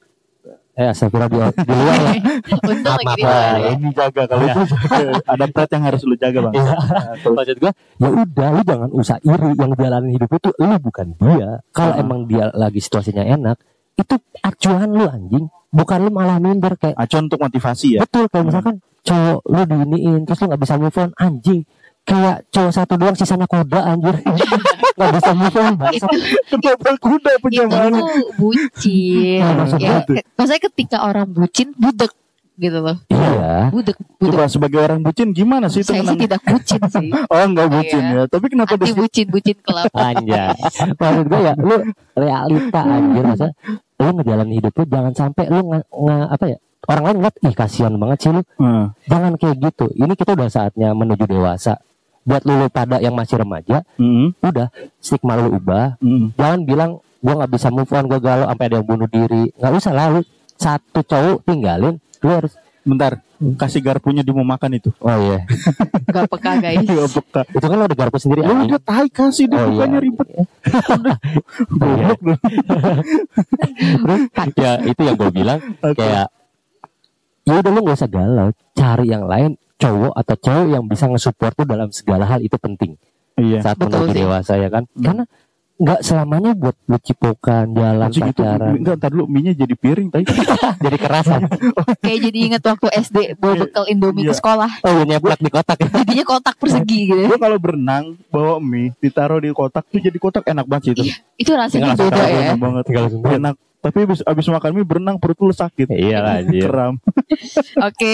eh astagfirullah di, di luar Untung lagi di maaf. luar ya. ini jaga kalau itu ada pret yang harus lu jaga bang. Iya. Nah, maksud gua ya udah lu jangan usah iri yang jalanin hidup itu. Lu bukan dia. Kalau Ah. emang dia lagi situasinya enak itu acuan lu anjing. Bukan lu malah minder kayak acuan untuk motivasi ya? Betul kayak misalkan cowok lu diiniin terus lu nggak bisa move on anjing kayak cowok satu doang sisanya koda anjir nggak bisa move on kenapa kuda Itu penjamaannya bucin. Nah, maksud ya, ke- maksudnya ketika orang bucin budek gitu loh. iya Budek, budek. coba sebagai orang bucin gimana sih itu Saya sih tidak bucin sih. oh enggak bucin Iya. ya tapi kenapa Anti dia bucin, bucin kelap. Anjay. Maksud gue ya lu realita anjir masa lu ngejalanin hidup lu jangan sampai lu nge, nge- apa ya orang lain ngeliat ih kasihan banget sih lu Hmm. jangan kayak gitu ini kita udah saatnya menuju dewasa buat lu, pada yang masih remaja Mm, udah stigma lu ubah mm. jangan bilang gua nggak bisa move on gua galau sampai ada yang bunuh diri nggak usah lah lu satu cowok tinggalin lu harus Bentar, kasih garpunya dia mau makan itu. oh iya Gak peka guys. Gak peka. itu kan lu udah garpu sendiri anjing. udah tai kasih dia Oh, iya. bukannya ribet. Goblok lu. ya itu yang gue bilang Oke. kayak ya udah lu gak usah galau cari yang lain cowok atau cewek yang bisa nge-support lu dalam segala hal itu penting Iya. saat Betul menuju sih. dewasa ya kan Hmm. karena nggak selamanya buat lu cipokan jalan Anjing itu pacaran enggak ntar dulu mie jadi piring tadi. jadi kerasan Kayak jadi inget waktu SD bawa bekal Indomie ke Iya. sekolah. oh iya nyeplak di kotak ya Jadinya kotak persegi gitu. Gue kalau berenang bawa mie ditaruh di kotak tuh jadi kotak enak banget sih itu. Iya, itu rasanya Tinggal beda langsung ya. Enak banget. tinggal langsung. Enak. Tapi abis, abis makan mie berenang perut lu sakit. iya lah anjir Kram. Oke,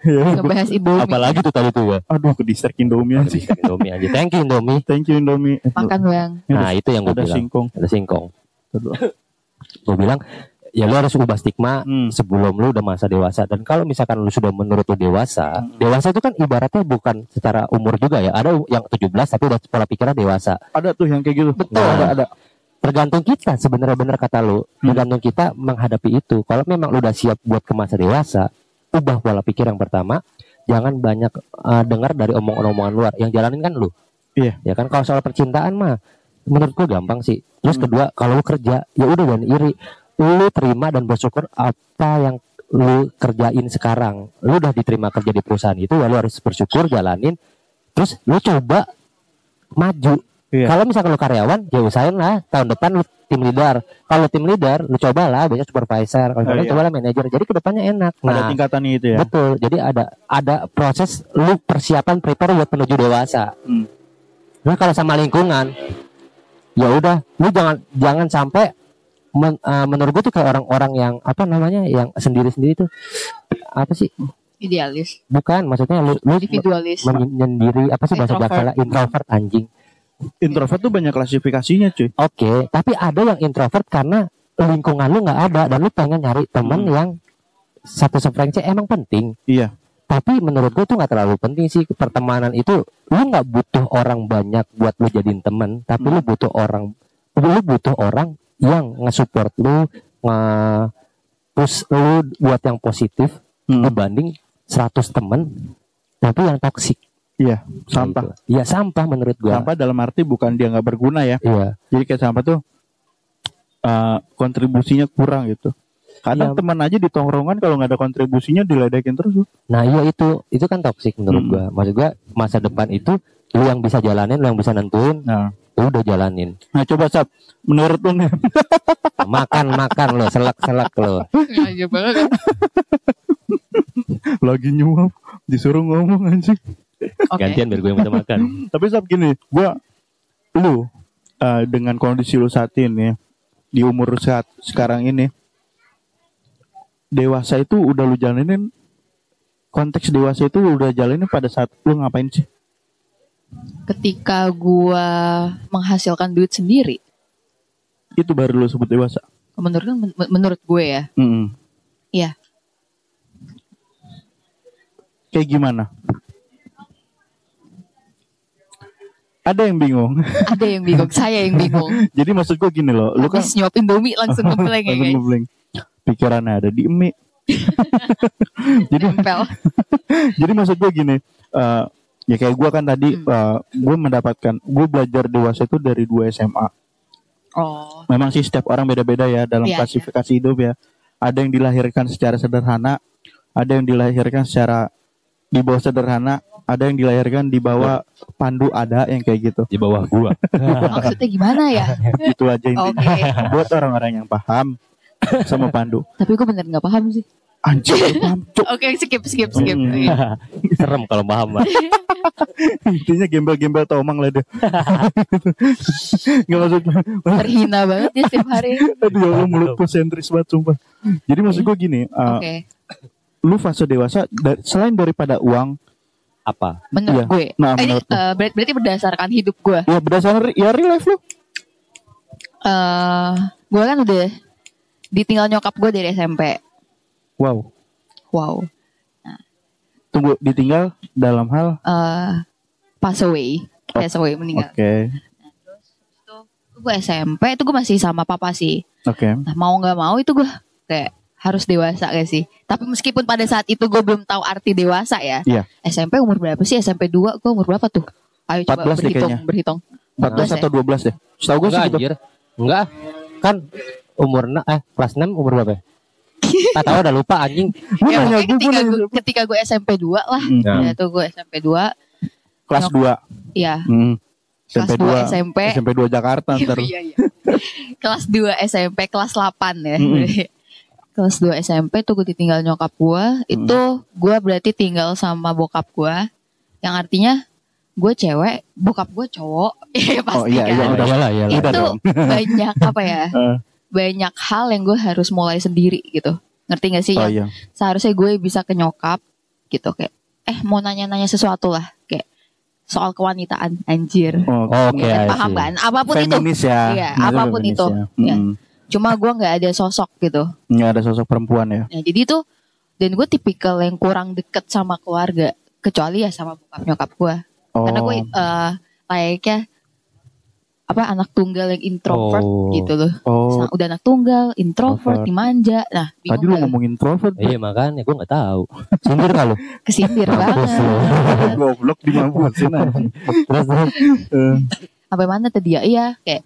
Ya, ngebahas Indomie. apalagi tuh tadi tuh ya Aduh ke distrik Indomie sih. Indomie aja thank you Indomie Thank you Indomie. Makan bang. nah itu yang gue ada bilang singkong. ada singkong gue bilang ya lu harus ubah stigma Hmm. sebelum lu udah masa dewasa dan kalau misalkan lu sudah menurut lu dewasa Hmm. dewasa itu kan ibaratnya bukan secara umur juga ya ada yang 17 tapi udah pola pikirnya dewasa Ada tuh yang kayak gitu. Betul. Ada ada. Tergantung kita sebenarnya bener kata lu. Hmm. tergantung kita menghadapi itu. Kalau memang lu udah siap buat ke masa dewasa ubah pola pikir yang pertama. Jangan banyak uh, dengar dari omong-omongan luar. Yang jalanin kan lu. Iya. ya kan? Kalau soal percintaan mah menurut gua gampang sih. Terus Hmm. kedua kalau lu kerja ya udah jangan iri. Lu terima dan bersyukur apa yang lu kerjain sekarang. Lu udah diterima kerja di perusahaan itu ya lu harus bersyukur jalanin. Terus lu coba maju Iya. kalau misalkan lu karyawan ya usahain lah tahun depan lu tim leader kalau tim leader lu cobalah banyak supervisor kalau Oh, iya. cobalah manajer jadi ke depannya enak Ada nah tingkatannya itu ya. betul jadi ada ada proses lu persiapan prepare buat menuju dewasa Hmm. nah kalau sama lingkungan ya udah lu jangan jangan sampai men- eh, menurut gue tuh kayak orang-orang yang apa namanya yang sendiri-sendiri tuh apa sih Idealis, bukan maksudnya lu lu individualis. menyendiri apa sih bahasa. Jakarta introvert anjing Introvert tuh banyak klasifikasinya cuy. Oke, tapi ada yang introvert karena lingkungan lu nggak ada dan lu pengen nyari temen Hmm. yang satu sefrekuensi emang penting. Iya. Tapi menurut gue tuh nggak terlalu penting sih pertemanan itu. Lu nggak butuh orang banyak buat lu jadiin temen, tapi lu butuh orang, lu butuh orang yang nge-support lu, nge push lu buat yang positif Hmm. dibanding 100 temen tapi yang toksik. Iya. Sampah. Gitu. Iya sampah menurut gua. Sampah dalam arti bukan dia nggak berguna ya. Iya. Jadi kayak sampah tuh eh, kontribusinya kurang gitu. Kadang Iya. teman aja di tongkrongan kalau nggak ada kontribusinya diledekin terus. Nah iya itu itu kan toksik menurut Hmm. gua. Maksud gua masa depan itu lu yang bisa jalanin, lu yang bisa nentuin, Nah, lu udah jalanin. nah coba sab, menurut lu nih, Makan makan lo, selak selak lo. Aja banget. lagi nyuap disuruh ngomong anjing. Oke. Gantian biar gue yang bisa makan. Tapi sab gini, gua lu eh, dengan kondisi lu saat ini di umur saat sekarang ini dewasa itu udah lu jalanin konteks dewasa itu lu udah jalanin pada saat lu ngapain sih? Ketika gua menghasilkan duit sendiri, Itu baru lu sebut dewasa. menurut men- menurut gue ya, Mm-mm. Iya. Kayak gimana? Ada yang bingung. ada yang bingung, saya yang bingung. Jadi maksud gue gini loh, lu kan Habis nyuap Indomie langsung ngeblank ya langsung guys. ngeblank. Pikirannya ada di emi. jadi jadi maksud gue gini, eh, ya kayak gue kan tadi, Hmm. eh, gue mendapatkan, gue belajar dewasa itu dari dua SMA. Oh, Memang sih setiap orang beda-beda ya dalam Iya, klasifikasi hidup ya. Ada yang dilahirkan secara sederhana, ada yang dilahirkan secara di bawah sederhana, ada yang dilahirkan di bawah pandu ada yang kayak gitu. Di bawah gua. maksudnya gimana ya? Itu aja intinya. Oke. Buat orang-orang yang paham sama pandu. Tapi gue bener nggak paham sih. Anjir, paham. Oke, skip, skip, skip. Hmm. Serem kalau paham mah. Intinya gembel-gembel tomang lah dia. Nggak maksud Terhina banget dia setiap hari. Aduh ya Allah mulut sentris banget sumpah. Jadi maksud gue gini, uh, Oke, lu fase dewasa da- selain daripada uang, Apa? menurut Iya. gue. Nah, Eh, ini menurut lu. eh, ber- berarti berdasarkan hidup gue. ya berdasarkan ya real life lu. eh gue kan udah ditinggal nyokap gue dari SMP. Wow. Wow. Tunggu ditinggal dalam hal eh pass away, Oh, pass away meninggal. Oke. Itu gue SMP itu gue masih sama papa sih. Oke. Nah, mau nggak mau itu gue kayak harus dewasa gak sih? Tapi meskipun pada saat itu gue belum tahu arti dewasa ya. Iya. SMP umur berapa sih? SMP 2 gue umur berapa tuh? Ayo 14 coba deh berhitung, kayaknya. berhitung. 14 ya? atau 12 deh. Setahu gue sih gitu. anjir. Enggak. Kan umur na eh kelas 6 umur berapa? ya? Tak tahu udah lupa anjing. Ya, pokoknya gue ketika gue, ketika gue SMP 2 lah. Hmm. Ya. Ya tuh gue SMP 2. Kelas 2. Ya, Hmm. kelas SMP 2 2 SMP. SMP 2 Jakarta ntar. Iya, iya. kelas 2 SMP, kelas 8 ya. Mm-mm. Kelas 2 SMP tuh gue ditinggal nyokap gue. Itu gue berarti tinggal sama bokap gue. Yang artinya gue cewek, bokap gue cowok. Iya pasti Oh, iya, kan. iya, udah. lah ya. Udah itu dong. banyak apa ya? Eh. banyak hal yang gue harus mulai sendiri gitu. Ngerti gak sih? Oh Yang iya. seharusnya gue bisa ke nyokap gitu kayak eh mau nanya-nanya sesuatu lah kayak soal kewanitaan anjir. Oh, Oke, Ya, I paham kan? Apa pun itu. feminis ya. Iya, apa pun feminis itu. ya. Iya. Cuma gue nggak ada sosok gitu. Nggak ada sosok perempuan ya. Nah, jadi tuh dan gue tipikal yang kurang deket sama keluarga kecuali ya sama bokap nyokap gue. Oh. Karena gue eh layaknya apa anak tunggal yang introvert Oh. gitu loh. Oh. Udah anak tunggal, introvert, dimanja. Nah, Tadi lu gak? ngomongin introvert. Iya makanya gue nggak tahu. Sindir kalau. kesindir Mampus banget. Goblok di. Terus terus. Eh, Sampai mana tadi ya? Iya, kayak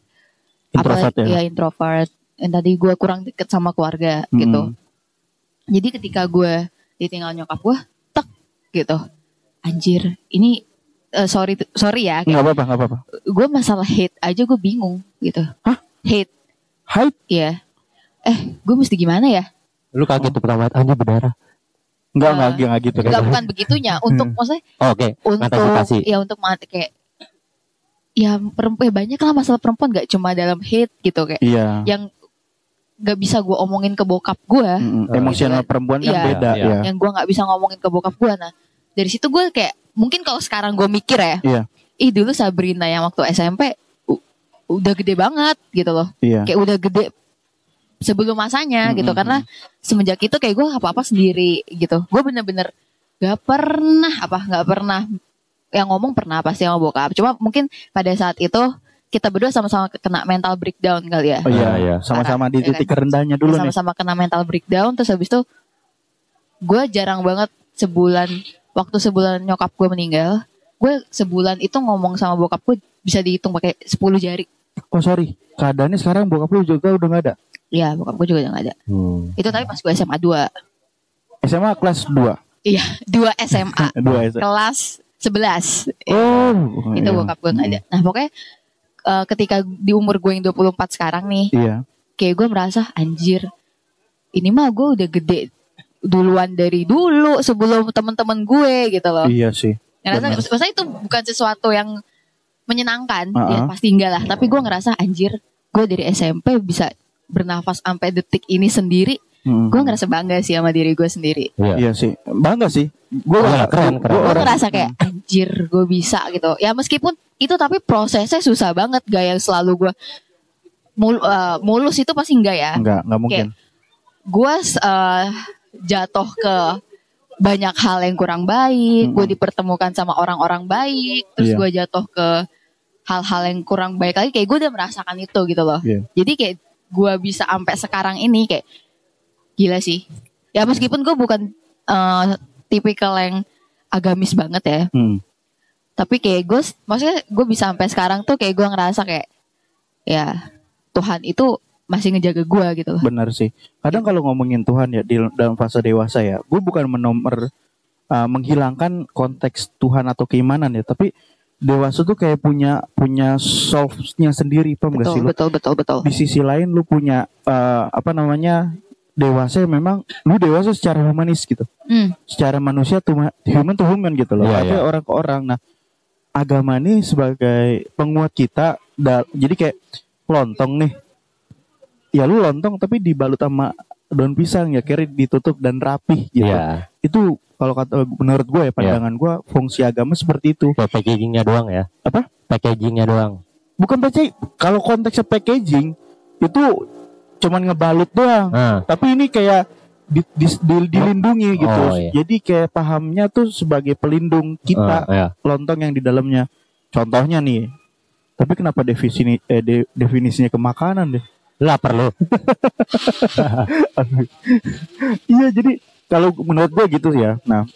Introvert apa, ya. Iya, introvert. Dan tadi gue kurang deket sama keluarga Mm-mm. gitu. Jadi ketika gue ditinggal nyokap gue, tek gitu. Anjir, ini eh, sorry sorry ya, Nggak apa-apa, nggak apa-apa. gue masalah hate aja gue bingung gitu. Hah? Hate, Hype? ya. Eh, gue mesti gimana ya? Lu kaget tuh pertama anjir berdarah. Enggak, enggak, enggak gitu. Enggak bukan begitunya. Untuk maksudnya Oh, Oke. untuk Antisipasi. ya untuk kayak ya perempuan ya banyak lah masalah perempuan gak cuma dalam hate gitu kayak Iya. yang gak bisa gue omongin ke bokap gue Mm-mm. Oh, Emosional perempuan kan Iya. beda ya. yang gue nggak bisa ngomongin ke bokap gue nah dari situ gue kayak mungkin kalau sekarang gue mikir ya Iya. ih dulu Sabrina yang waktu SMP u- udah gede banget gitu loh Iya. kayak udah gede sebelum masanya gitu Mm-mm. karena semenjak itu kayak gue apa apa sendiri gitu gue bener-bener gak pernah apa nggak pernah yang ngomong pernah pasti sama bokap cuma mungkin pada saat itu kita berdua sama-sama kena mental breakdown kali ya Oh iya, Ah, iya. sama-sama di Iya titik rendahnya dulu nih. sama-sama kena mental breakdown terus habis itu gue jarang banget sebulan waktu sebulan nyokap gue meninggal gue sebulan itu ngomong sama bokap gue bisa dihitung pakai 10 jari Oh sorry, keadaannya sekarang bokap lu juga udah nggak ada. Iya bokap gue juga udah gak ada Hmm. itu tapi pas gue SMA 2 SMA kelas 2 iya 2 SMA Dua SMA. kelas 11 Oh, itu iya. bokap gue gak ada nah pokoknya eh, ketika di umur gue yang 24 sekarang nih Iya. kayak gue merasa anjir ini mah gue udah gede duluan dari dulu sebelum temen-temen gue gitu loh Iya sih. ngerasa maksudnya itu bukan sesuatu yang menyenangkan Uh-uh. ya pasti enggak lah tapi gue ngerasa anjir gue dari SMP bisa bernafas sampai detik ini sendiri Mm. gue ngerasa bangga sih sama diri gue sendiri Iya. Iya sih, bangga sih. Gue Iya, keren, keren. gue orang ngerasa kayak anjir gue bisa gitu ya meskipun itu tapi prosesnya susah banget gak yang selalu gue mul- eh, mulus itu pasti enggak ya enggak, enggak mungkin. gue eh, jatuh ke banyak hal yang kurang baik, Mm-mm. gue dipertemukan sama orang-orang baik, terus Iya. gue jatuh ke hal-hal yang kurang baik lagi, kayak gue udah merasakan itu gitu loh. Iya. Jadi kayak gue bisa sampai sekarang ini kayak gila sih. Ya meskipun gue bukan eh, tipikal yang agamis banget ya, Hmm. tapi kayak gue, maksudnya gue bisa sampai sekarang tuh kayak gue ngerasa kayak ya Tuhan itu masih ngejaga gue gitu. Benar sih. Kadang kalau ngomongin Tuhan ya di dalam fase dewasa ya, gue bukan menomer uh, menghilangkan konteks Tuhan atau keimanan ya, tapi dewasa tuh kayak punya punya solve-nya sendiri, paham gak sih Betul, lu? betul, betul, betul. Di sisi lain lu punya uh, apa namanya dewasa memang lu dewasa secara humanis gitu, Hmm. secara manusia tuh human to human gitu loh, Iya, artinya iya. orang ke orang. Nah agama ini sebagai penguat kita, da- jadi kayak lontong nih, ya lu lontong tapi dibalut sama daun pisang ya kira ditutup dan rapih gitu. Iya. Itu kalau kata menurut gue ya pandangan gue fungsi agama seperti itu. Kayak packagingnya doang ya. Apa? Packagingnya doang. Bukan packaging. Kalau konteksnya packaging itu cuman ngebalut doang. Nah, Tapi ini kayak di- di- di- dilindungi gitu. Oh, iya. Jadi kayak pahamnya tuh sebagai pelindung kita Eh, ya. lontong yang di dalamnya. Contohnya nih. Tapi kenapa definisi eh, de- definisinya ke makanan deh? lapar lo Iya, jadi kalau menurut gue gitu ya. Nah,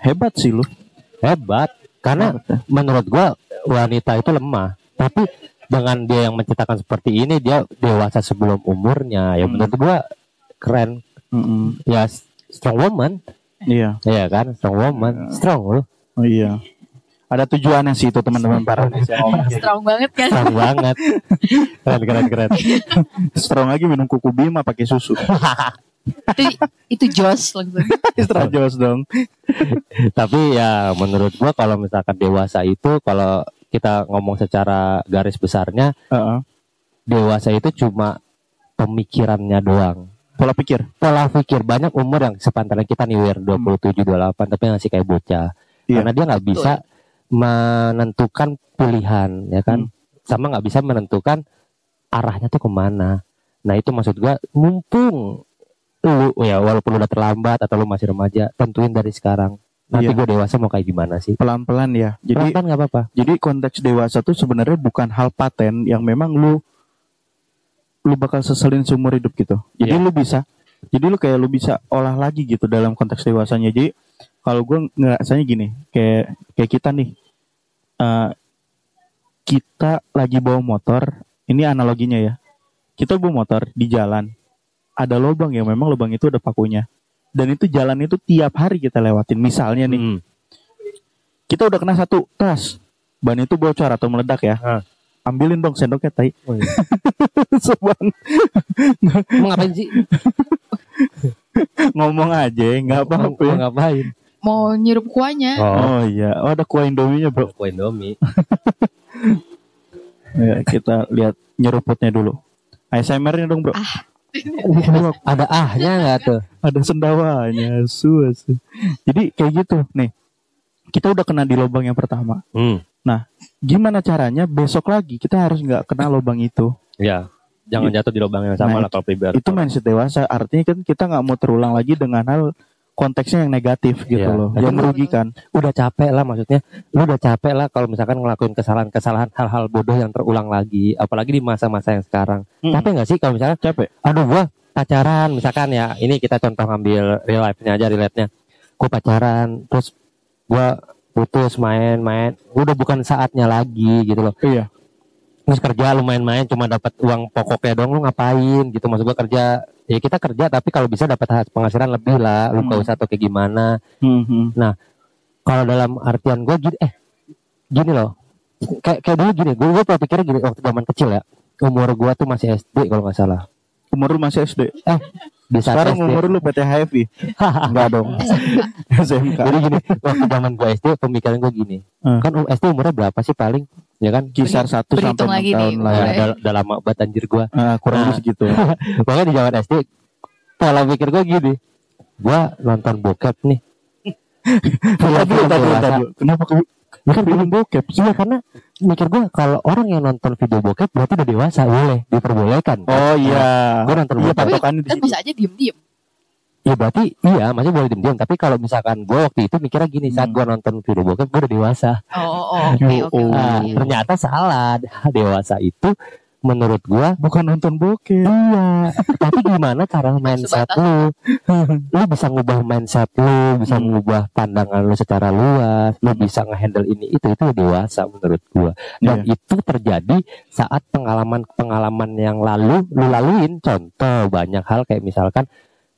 hebat sih lu. hebat karena Hebat ya. menurut gua wanita itu lemah tapi dengan dia yang menciptakan seperti ini dia dewasa sebelum umurnya ya Hmm. menurut gua keren Mm-mm. ya strong woman Iya. ya kan strong woman strong loh Oh iya. Ada tujuannya sih itu teman-teman para. Strong banget kan. strong banget keren keren keren Strong lagi minum kuku bima pakai susu. itu itu Joss langsung. Extra jos dong. tapi ya menurut gua kalau misalkan dewasa itu kalau kita ngomong secara garis besarnya Heeh. dewasa itu cuma pemikirannya doang. Pola pikir. pola pikir. Banyak umur yang sepantaran kita nih Wir 27 28 tapi masih kayak bocah. Iya. karena dia nggak bisa menentukan pilihan ya kan? Sama nggak bisa menentukan arahnya tuh ke mana. Nah itu maksud gua mumpung lu ya walaupun udah terlambat atau lu masih remaja tentuin dari sekarang nanti Iya. gue dewasa mau kayak gimana sih Pelan-pelan ya. Jadi pelan nggak apa-apa Jadi konteks dewasa tuh sebenarnya bukan hal paten yang memang lu lu bakal seselin seumur hidup gitu. Jadi Iya. lu bisa jadi lu kayak lu bisa olah lagi gitu dalam konteks dewasanya. Jadi kalau gue ngerasanya gini, kayak kayak kita nih eh kita lagi bawa motor, ini analoginya ya. Kita bawa motor di jalan, ada lubang ya, memang lubang itu ada pakunya. Dan itu jalan itu tiap hari kita lewatin. Misalnya nih, Hmm. kita udah kena satu tas ban itu bocor atau meledak ya Ah. ambilin dong sendoknya tai Oh, iya. Sebang mau ngapain sih ngomong aja nggak apa-apa mau ya. ngapain Mau nyirup kuahnya. oh oh iya oh ada kuah indominya bro kue Indomie ya, kita lihat nyeruputnya dulu ASMR-nya dong bro ada ahnya nggak tuh? Ada sendawanya su su. jadi kayak gitu. Nih kita udah kena di lubang yang pertama. Hmm. gimana caranya besok lagi kita harus nggak kena lubang itu? Ya jangan jatuh di lubang yang sama Nah, lah kalau pribadi. itu mindset dewasa. Artinya kan kita nggak mau terulang lagi dengan hal konteksnya yang negatif gitu Iya. loh. Yang merugikan. udah capek lah maksudnya. Lu udah capek lah kalau misalkan ngelakuin kesalahan-kesalahan hal-hal bodoh yang terulang lagi apalagi di masa-masa yang sekarang. Mm-mm. capek nggak sih kalau misalkan capek. Aduh gua pacaran misalkan ya ini kita contoh ngambil real life-nya aja relate-nya. Gua pacaran terus gua putus main-main. Udah bukan saatnya lagi gitu loh. Iya terus kerja lu main-main cuma dapat uang pokoknya dong lu ngapain gitu. Maksud gua kerja ya kita kerja tapi kalau bisa dapat penghasilan lebih lah. Lu Hmm. usah atau kayak gimana. Hmm, kalau dalam artian gue gini eh gini loh. Kayak kayak dulu gini gue gue pikirnya gini waktu zaman kecil ya. Umur gue tuh masih SD kalau nggak salah. Umur lu masih SD di saat sekarang SD umur lu PT HFI enggak dong. SMK jadi gini waktu zaman gue SD pemikiran gue gini. Hmm. kan SD umurnya berapa sih paling ya kan? Kisar 1 sampai Berhitung 6 lagi tahun lah ya. ya, udah, udah lama banget anjir gue Ah, kurang Nah. lebih segitu. pokoknya di zaman SD pola pikir gue gini. Gue nonton bokep nih. Tadi tadi tadi kenapa ke Ya kan film bokep. Iya karena mikir gue kalau orang yang nonton video bokep berarti udah dewasa. Boleh diperbolehkan. Oh iya. Gue nonton iya bokep. di Kan bisa aja diem-diem. Ya berarti iya, maksudnya boleh diem-diem. Tapi kalau misalkan gue waktu itu mikirnya gini, saat Hmm. gue nonton video bokep, gue udah dewasa. Oh, oh, oke, Yo, oke. oh. Nah, oke. ternyata salah. Dewasa itu menurut gue, bukan nonton bokep iya. Tapi gimana cara mindset lu? Lu bisa ngubah mindset lu, bisa Hmm. mengubah pandangan lu secara luas, lu bisa ngehandle ini itu itu dewasa menurut gue. Dan Iya. itu terjadi saat pengalaman-pengalaman yang lalu lu laluin. Contoh banyak hal kayak misalkan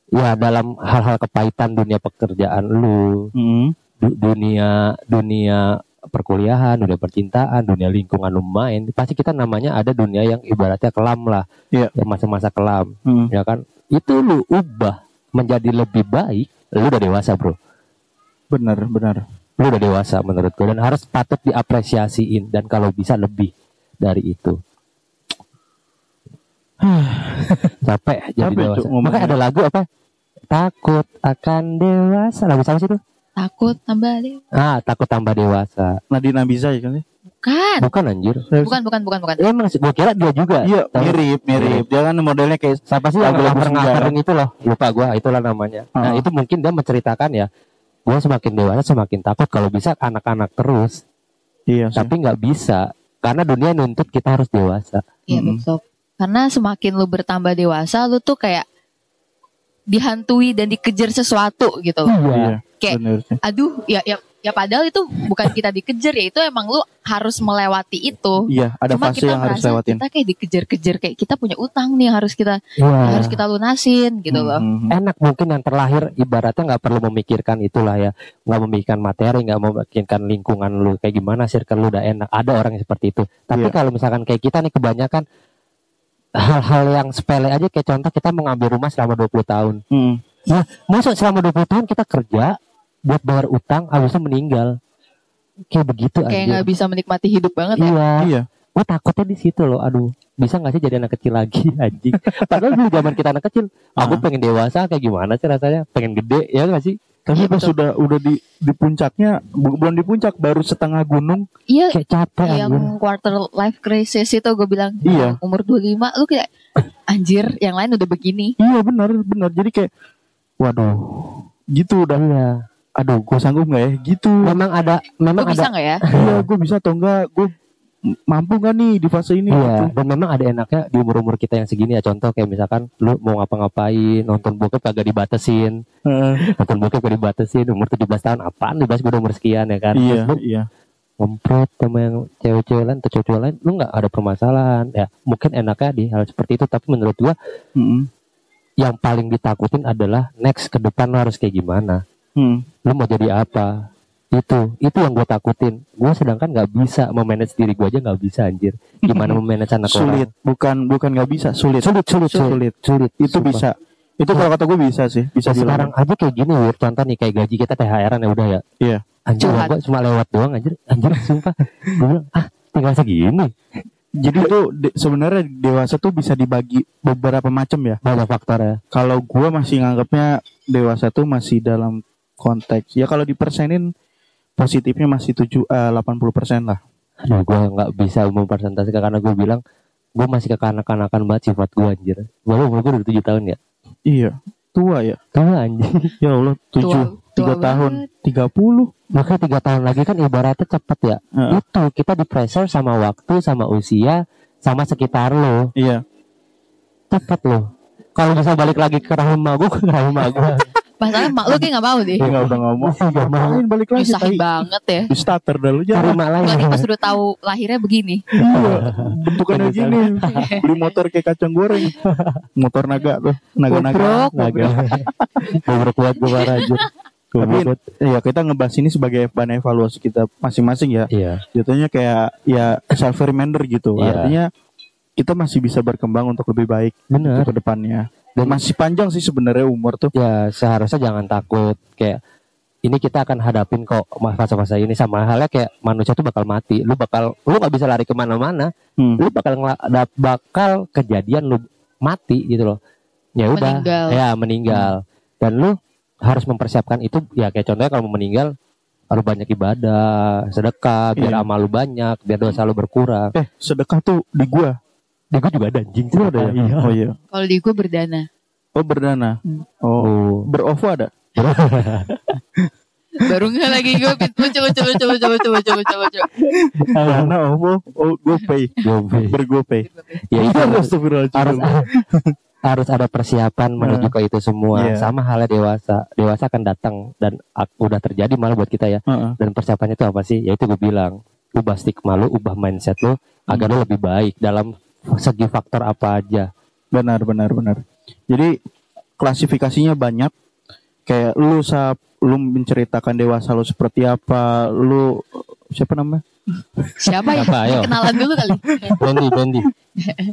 ya dalam hal-hal kepahitan dunia pekerjaan lu, Hmm. du- dunia dunia perkuliahan, dunia percintaan, dunia lingkungan lu main, pasti kita namanya ada dunia yang ibaratnya kelam lah, Iya. ya masa-masa kelam, Hmm. ya kan? Itu lu ubah menjadi lebih baik, lu udah dewasa bro, benar benar lu udah dewasa menurut gue dan harus patut diapresiasiin dan kalau bisa lebih dari itu. Capek jadi Capek, dewasa. Makanya ada lagu apa? Takut akan dewasa. Lagu siapa sih itu? Takut tambah deh. Ah, takut tambah dewasa. Nadine Ambiza ya kan sih Bukan. Bukan anjir. Bukan, bukan, bukan, bukan. Ya, emang sih, gua kira dia juga. Iya, mirip, mirip. Dia kan modelnya kayak Siapa sih yang Lagu-lagu ngapain itu loh? Lupa gua, itulah namanya. Nah, Oh. itu mungkin dia menceritakan ya. Gua semakin dewasa semakin takut kalau bisa anak-anak terus. iya sih. Tapi nggak bisa karena dunia nuntut kita harus dewasa. Iya Mm-mm. betul. Karena semakin lu bertambah dewasa, lu tuh kayak dihantui dan dikejar sesuatu gitu loh. Iya, Kayak- bener sih. Aduh, ya ya ya padahal itu bukan kita dikejar ya, itu emang lu harus melewati itu. Iya, ada Cuma fase kita yang harus lewatin. Kita kayak dikejar-kejar kayak kita punya utang nih harus kita Iya. yang harus kita lunasin gitu loh. Mhm. Enak mungkin yang terlahir ibaratnya nggak perlu memikirkan itulah ya, nggak memikirkan materi, nggak memikirkan lingkungan lu kayak gimana, circle lu udah enak. Ada orang yang seperti itu. Tapi Iya. kalau misalkan kayak kita nih kebanyakan hal-hal yang sepele aja kayak contoh kita mengambil rumah selama 20 tahun. Mhm. Masa selama 20 tahun kita kerja buat bayar utang, habisnya meninggal. Kayak begitu Kayak aja. nggak bisa menikmati hidup banget ya. Iya. Iya. Gue takutnya di situ loh. Aduh, bisa nggak sih jadi anak kecil lagi anjing? Padahal dulu zaman kita anak kecil, aku Ah. pengen dewasa kayak gimana sih rasanya? Pengen gede ya nggak sih? Tapi Iya, pas betul. sudah udah di di puncaknya, belum di puncak, baru setengah gunung. Iya, Kayak capek yang anjir. quarter life crisis itu gue bilang Iya. umur 25 lu kayak anjir yang lain udah begini Iya benar, benar. Jadi kayak, waduh, gitu udah. Iya. Aduh, gue sanggup nggak ya? Gitu. Memang ada, memang gue ada. bisa nggak ya Iya, gue bisa atau enggak? Gue mampu gak nih di fase ini? Iya, dan memang ada enaknya di umur-umur kita yang segini ya. Contoh kayak misalkan lu mau ngapa-ngapain, nonton bokep kagak dibatasin, nonton bokep kagak dibatasin, umur 17 tahun apaan dibahas gue udah umur sekian ya kan. Iya, lu iya. ngomprot sama yang cewek-cewek lain atau cowok-cowok lain lu nggak ada permasalahan ya mungkin enaknya di hal seperti itu tapi menurut gua Mm-mm. yang paling ditakutin adalah next ke depan lu harus kayak gimana Hmm. lu mau jadi apa itu itu yang gue takutin gue sedangkan nggak bisa memanage diri gue aja nggak bisa anjir gimana memanage anak Sulit, bukan bukan nggak bisa, sulit. sulit sulit sulit, Sulit. sulit. Itu Sumpah. bisa. Itu kalau kata gue bisa sih, bisa Nah, sekarang aja kayak gini Wir contoh nih kayak gaji kita THR-an ya udah ya Iya. anjir gue cuma lewat doang anjir anjir sumpah gue bilang ah tinggal segini Jadi itu de- sebenarnya dewasa tuh bisa dibagi beberapa macam ya. banyak faktor ya Kalau gue masih nganggapnya dewasa tuh masih dalam konteks ya kalau dipersenin positifnya masih tujuh eh, 80% lah. Aduh, gue nggak bisa mempresentasikan karena gue bilang gue masih kekanak-kanakan banget sifat gue anjir. Walaupun umur gue udah tujuh tahun ya. Iya, tua ya. Tua anjir. Ya Allah, tujuh, Tua- tiga tahun, banget. tiga puluh. Makanya tiga tahun lagi kan ibaratnya cepet ya. Heeh. Itu kita di pressure sama waktu, sama usia, sama sekitar lo. Iya. Cepet lo. Kalau bisa balik lagi ke rahim gue, ke rahim gue. Masalahnya mak lu kayak nggak mau deh Enggak udah ngomong. Gak mau. Ngapain balik lagi nyusahin banget ya Di starter dah lu Cari jangan. mak lain. Lagi pas udah tahu lahirnya begini Iya, bentukannya gini. Beli motor kayak kacang goreng. Motor naga tuh, naga-naga. Naga. Bobrok kuat gue aja. Tapi ya kita ngebahas ini sebagai bahan evaluasi kita masing-masing ya. Iya. Jatuhnya kayak ya self reminder gitu. Iya. Artinya kita masih bisa berkembang untuk lebih baik Bener. ke depannya. Dan- masih panjang sih sebenarnya umur tuh. ya seharusnya jangan takut kayak ini kita akan hadapin kok fase-fase ini sama halnya kayak manusia tuh bakal mati lu bakal lu nggak bisa lari ke mana-mana Hmm. lu bakal bakal kejadian lu mati gitu loh ya udah Meninggal. ya meninggal dan lu harus mempersiapkan itu ya kayak contohnya kalau mau meninggal harus banyak ibadah sedekah biar Iya. amal lu banyak biar dosa lu berkurang Eh, sedekah tuh di gua. Ya gue juga ada anjing Lu ada ya? Iya. Oh iya. kalau di gue berdana Oh berdana. Hmm. Oh. Oh. Berovo ada? baru nggak lagi gue lucu lucu lucu lucu lucu lucu lucu lucu Dana OVO, oh GoPay. Gobe. Bergopay. ya itu harus harus harus ada persiapan menuju ke itu semua Iya. sama halnya dewasa dewasa akan datang dan udah terjadi malah buat kita ya Heeh. dan persiapannya itu apa sih ya itu gue bilang ubah stigma lu ubah mindset lu agar lu lebih baik dalam segi faktor apa aja Benar, benar, benar. Jadi klasifikasinya banyak. Kayak lu sap, lu menceritakan dewasa lu seperti apa, lu siapa namanya? siapa ya ayo. kenalan dulu kali Bendy Bendy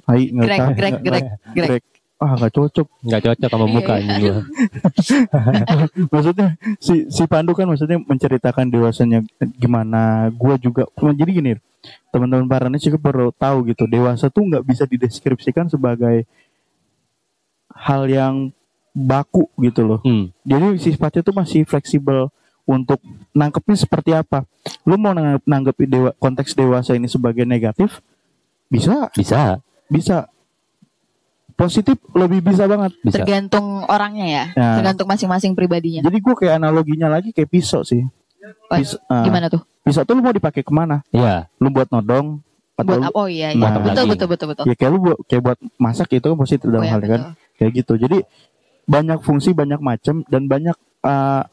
Hai, Greg. Greg Greg Greg Greg. Ah, nggak cocok. nggak cocok sama muka Iya. anjing lu maksudnya si si Pandu kan maksudnya menceritakan dewasanya gimana. Gua juga jadi gini, teman-teman Paranis juga perlu tahu gitu. Dewasa tuh nggak bisa dideskripsikan sebagai hal yang baku gitu loh. hmm. Jadi sifatnya tuh masih fleksibel untuk nangkepnya seperti apa. Lu mau nanggep, nanggepi dewa, konteks dewasa ini sebagai negatif, bisa, Bisa. bisa. Positif lebih bisa banget. Bisa. Tergantung orangnya ya. Ya. Tergantung masing-masing pribadinya. Jadi gue kayak analoginya lagi kayak pisau sih. Wah, Pisau, ah, Gimana tuh? pisau tuh lu mau dipakai ke mana? Iya. Lu buat nodong? Atau Buat lu- apa? Oh iya, iya. Nah, betul, betul, betul, betul. ya kayak lu buat, kayak buat masak itu kan positif Oh, dalam iya, hal ini kan. betul. Kayak gitu. Jadi banyak fungsi, banyak macam dan banyak ah,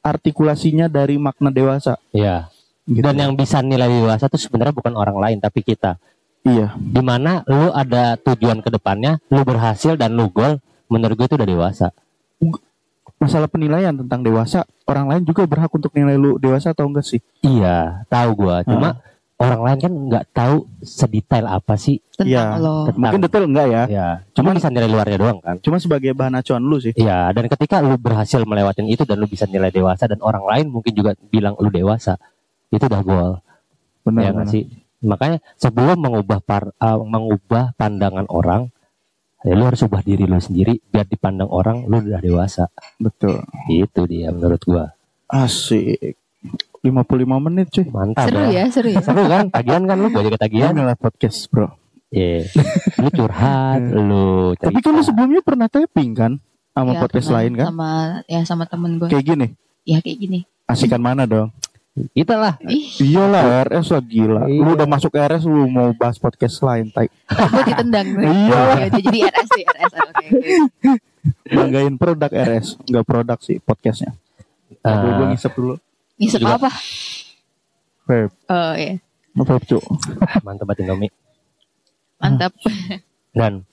artikulasinya dari makna dewasa. Iya. Gitu. Dan yang bisa nilai dewasa tuh sebenarnya bukan orang lain tapi kita. Iya, Di mana lu ada tujuan ke depannya, lu berhasil dan lu gol, menurut gue itu udah dewasa. masalah penilaian tentang dewasa, orang lain juga berhak untuk nilai lu dewasa atau enggak sih? Iya, tahu gua. Cuma orang lain kan nggak tahu sedetail apa sih. Tentang Iya. lo. Mungkin detail enggak ya? Ya, cuma bisa nilai luarnya doang kan. Cuma sebagai bahan acuan lu sih. Iya, dan ketika lu berhasil melewatin itu dan lu bisa nilai dewasa dan orang lain mungkin juga bilang lu dewasa, itu udah gol. Benar. ya nggak sih? Makanya sebelum mengubah par, uh, mengubah pandangan orang, ya lu harus ubah diri lu sendiri biar dipandang orang lu udah dewasa. Betul. Itu dia menurut gua. Asik. 55 menit cuy. Mantap Seru ya, seru ya. Seru kan? Tagihan kan lu gua juga tagihan. Inilah podcast, Bro. Iya. Lu curhat, lu cerita. Tapi kan lu sebelumnya pernah tapping kan sama Iya, podcast pernah. lain kan? Sama ya sama temen gue. Kayak gini. Ya kayak gini. Asikan mana dong? Kita lah. Ih, Iyalah RS lah gila. Lu Iya. udah masuk RS lu mau bahas podcast lain, tai. gue ditendang. Iya. Ya, jadi RS sih, RS. Oke. Banggain produk RS, enggak produk sih podcastnya. Aduh, gue Eh, ngisep dulu. Ngisep Juga- apa? Vape, Oh iya. vape cu. mantap banget Indomie. Mantap. Dan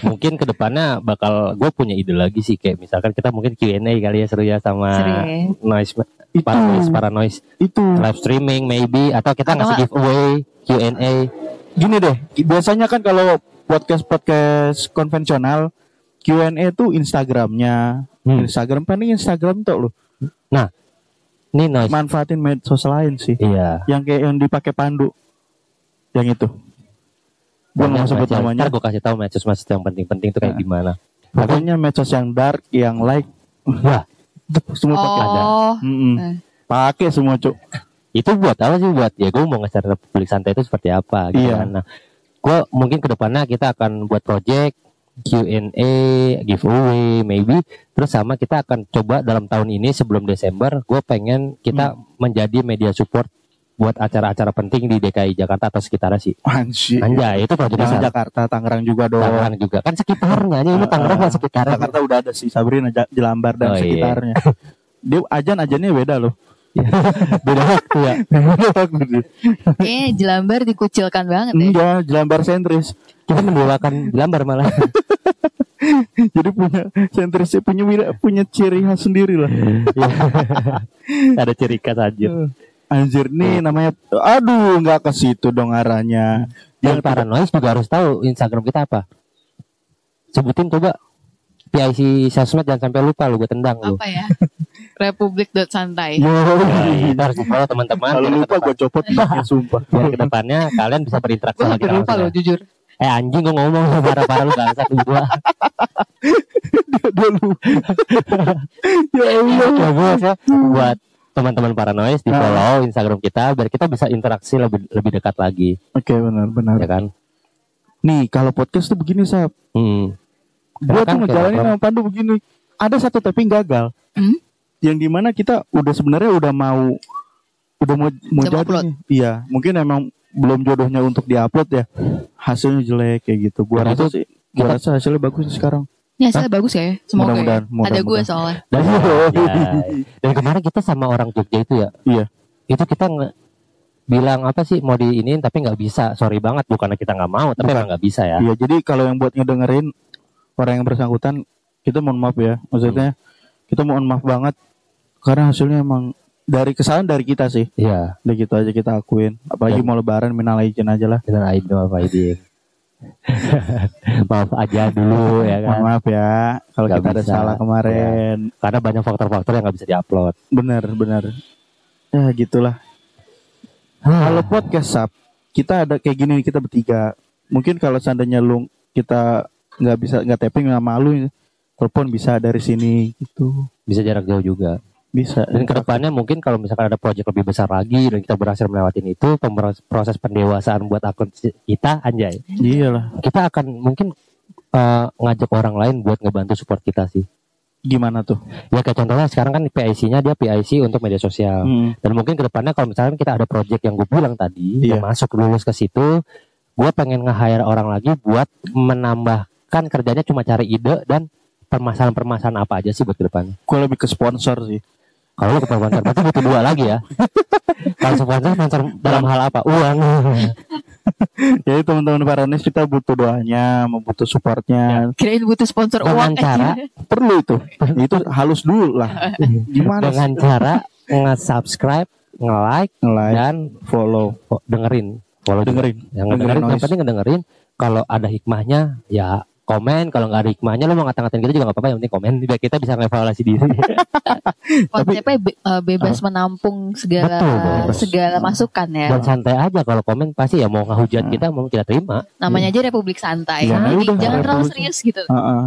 mungkin ke depannya bakal gue punya ide lagi sih kayak misalkan kita mungkin Q&A kali ya seru ya sama Seru ya. noise Itu, para noise para noise itu. live streaming maybe atau kita Atau ngasih giveaway Q&A Gini deh, biasanya kan kalau podcast-podcast konvensional Q&A tuh Instagramnya, Hmm. Instagram paling Instagram tuh lu. ini noise Manfaatin medsos lain sih. iya Yang kayak yang dipakai pandu. Yang itu. Gue nggak mau sebut namanya. Ntar gue kasih tahu medsos-medsos yang penting-penting tuh kayak Nah. gimana Pokoknya medsos yang dark, yang like, wah semua pakai aja. Oh. Mm-mm. Eh. Pakai semua cuk. itu buat apa sih buat ya gue mau nge-share Republik Santai itu seperti apa gitu Iya. kan. Nah, gue mungkin ke depannya kita akan buat project Q&A, giveaway, maybe. Terus sama kita akan coba dalam tahun ini sebelum Desember, gue pengen kita Hmm. menjadi media support buat acara-acara penting di DKI Jakarta atau sekitarnya sih. Anjir. Anjay, itu Jangan besar. Jakarta, Tangerang juga dong. Tangerang juga kan sekitarnya, ini Tangerang kan sekitarnya. Jakarta udah ada sih Sabrina Jelambar dan Oh, iya. sekitarnya. Dia ajan ajannya beda loh. Beda waktu ya. Kayaknya Jelambar dikucilkan banget ya. Enggak, Jelambar sentris. Kita mendoakan Lambar malah. Jadi punya sentrisnya punya punya ciri khas sendiri lah. Ada ciri khas aja. Anjir nih namanya aduh nggak ke situ dong arahnya. Yang para noise juga harus tahu Instagram kita apa. Sebutin coba. PIC sosmed jangan sampai lupa lu gue tendang lu. Apa ya? Republik dot santai. Yo, kita harus follow teman-teman. kalau lupa gue copot mic-nya, sumpah. biar ke depannya kalian bisa berinteraksi sama kita lupa loh langsung. jujur. Eh anjing gue ngomong parah-parah lu bangsat lu gua. Dia lupa. ya Allah. Ya gue ya, buat teman-teman para noise di Nah. follow Instagram kita biar kita bisa interaksi lebih lebih dekat lagi Oke benar benar. ya kan. Nih kalau podcast tuh begini sab. Hmm. Gua Kan tuh ngejalanin sama Pandu begini. Ada satu tapping gagal. Hmm? Yang di mana kita udah sebenarnya udah mau udah mau mau jadi nih. Iya, mungkin emang belum jodohnya untuk diupload ya. Hasilnya jelek kayak gitu. Gua Nah, rasa itu sih gua rasa hasilnya bagus sekarang. Ya hasilnya bagus ya. Semoga Mudah-mudahan, ya. Ada mudah-mudahan. gue soalnya. Dan, ya, dan kemarin kita sama orang Jogja itu ya. Iya. Itu kita nge- bilang apa sih mau diinin tapi nggak bisa. Sorry banget bukannya kita nggak mau tapi Bukan. emang nggak bisa ya. Iya, jadi kalau yang buat ngedengerin orang yang bersangkutan, kita mohon maaf ya. Maksudnya kita mohon maaf banget karena hasilnya emang dari kesalahan dari kita sih. Iya. Udah gitu aja kita akuin. Apalagi Dan- mau lebaran minal aijin aja lah. Dengan Aidin maaf Aidin. maaf aja dulu ya kan. maaf ya kalau kita ada bisa. Salah kemarin. Karena banyak faktor-faktor yang nggak bisa diupload. Bener bener. Ya gitulah. Kalau podcast sub kita ada kayak gini kita bertiga. Mungkin kalau seandainya lu kita nggak bisa nggak tapping nggak malu telepon bisa dari sini gitu. bisa jarak jauh juga. Bisa. Dan ke depannya mungkin kalau misalkan ada proyek lebih besar lagi dan kita berhasil melewatin itu, proses pendewasaan buat akun kita anjay. Iyalah. Kita akan mungkin eh, ngajak orang lain buat ngebantu support kita sih. Gimana tuh? Ya kayak contohnya sekarang kan PIC-nya dia PIC untuk media sosial. Hmm. Dan mungkin ke depannya kalau misalkan kita ada project yang gue bilang tadi, Iya. yang masuk lulus ke situ, gue pengen nge-hire orang lagi buat menambahkan kerjanya cuma cari ide dan permasalahan-permasalahan apa aja sih buat ke depannya. Gue lebih ke sponsor sih. Kalau lu ke sponsor berarti butuh dua lagi ya. Kalau sponsor sponsor dalam hal apa? Uang. Jadi teman-teman Paranis kita butuh doanya, membutuh supportnya. Kirain butuh sponsor Dengan uang cara aja. Perlu itu. itu halus dulu lah. Gimana dengan sih? cara nge-subscribe, nge-like Nge-like, dan follow, fo- dengerin. Follow juga. dengerin. Yang Dengerin dengerin, yang penting ngedengerin. Kalau ada hikmahnya, ya komen. Kalau nggak ada hikmahnya, lo mau ngata-ngatain kita juga nggak apa-apa. Yang penting komen. Biar kita bisa ngevaluasi diri. Konsepnya be- eh, bebas menampung segala Betul, bebas. segala masukan ya. Dan santai aja kalau komen pasti ya mau ngehujat kita mau kita terima. Namanya aja Republik Santai. Iya, Jadi udah, jangan terlalu serius gitu. Heeh.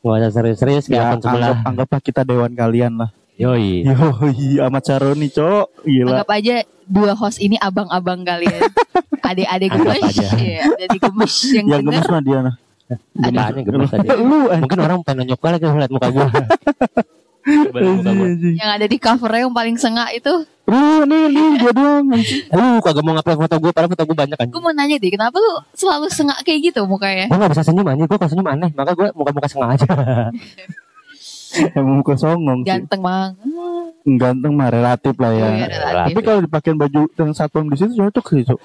Nggak usah serius-serius kayak Ya, akun sebelah. anggap, anggaplah kita dewan kalian lah. Yoi. Yoi, amat Caroni, cok. Gila. Anggap aja dua host ini abang-abang kalian. Adik-adik Anggap gemes. Iya, jadi gemes yang Yang gemes mah dia nah. Yang gemes tadi? Lu Mungkin orang pengen nunjuk lagi lihat muka gue. Muka gue. Yang ada di covernya yang paling sengak itu. Lu nih, nih, dia doang. Lu kagak mau ngapain foto gue, padahal foto gue banyak kan. Gue mau nanya deh, kenapa lu selalu sengak kayak gitu mukanya? Gue gak bisa senyum aja, gue kalau senyum aneh. Maka gue muka-muka sengaja. Emang muka songong sih. Ganteng banget. Ganteng mah relatif lah ya. Oh, iya, relatif. Tapi kalau dipakein baju yang satpam di situ cocok sih, cok.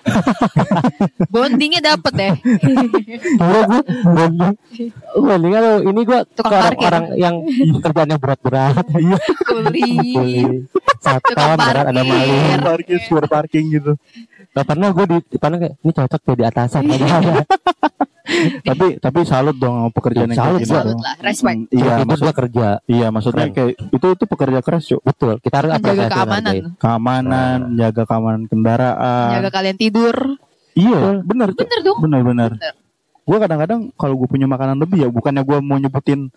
Bondingnya dapet deh. Gue gue Mending kalau ini gue Tukang orang, orang yang kerjanya berat-berat. Iya, Kuli. Kuli, Satpam, berat ada maling. parkir, parking gitu. Gak pernah gue di depannya kayak ini cocok tuh di atasan Iya. tapi tapi salut dong sama pekerjaan yang Salut, kayak. Salut dong. lah, respect. Hmm, Iya, itu maksud, kerja. iya maksudnya Keren. kayak itu itu pekerja keras, cok. Betul. Kita harus apresiasi keamanan. Keamanan, jaga keamanan kendaraan. Jaga kalian tidur. Iya, bener, cok. Bener dong. Bener, bener. Bener. Gue kadang-kadang kalau gue punya makanan lebih ya, bukannya gue mau nyebutin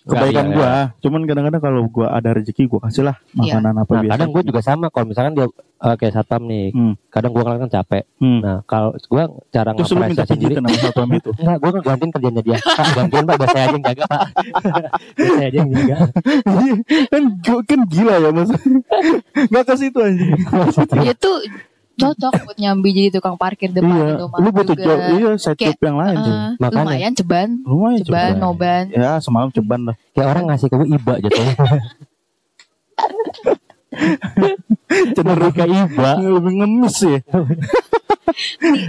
kebaikan iya, gue, cuman kadang-kadang kalau gue ada rezeki gue kasih lah Iya. makanan apa Nah, biasa. kadang gue juga sama kalau misalkan dia eh, kayak satpam nih. Hmm. Kadang gue kan capek. Hmm. Nah, kalau gue cara Terus lu minta ngapresiasi diri pijitan sama satpam itu. Enggak, gue ngegantiin kerjanya dia. Pak, gantiin pak, biar saya aja yang jaga pak. biar saya aja yang jaga. kan kan gila ya mas nggak ke situ anjing Itu cocok buat nyambi jadi tukang parkir depan iya Indomaret lu butuh juga. job iya job yang lain sih Eh, Makanya. lumayan ceban, lumayan ceban, coba noban. ya semalam ceban lah Kayak orang ngasih ke gue iba jatuhnya. cenderung Kayak iba. lebih ngemis ya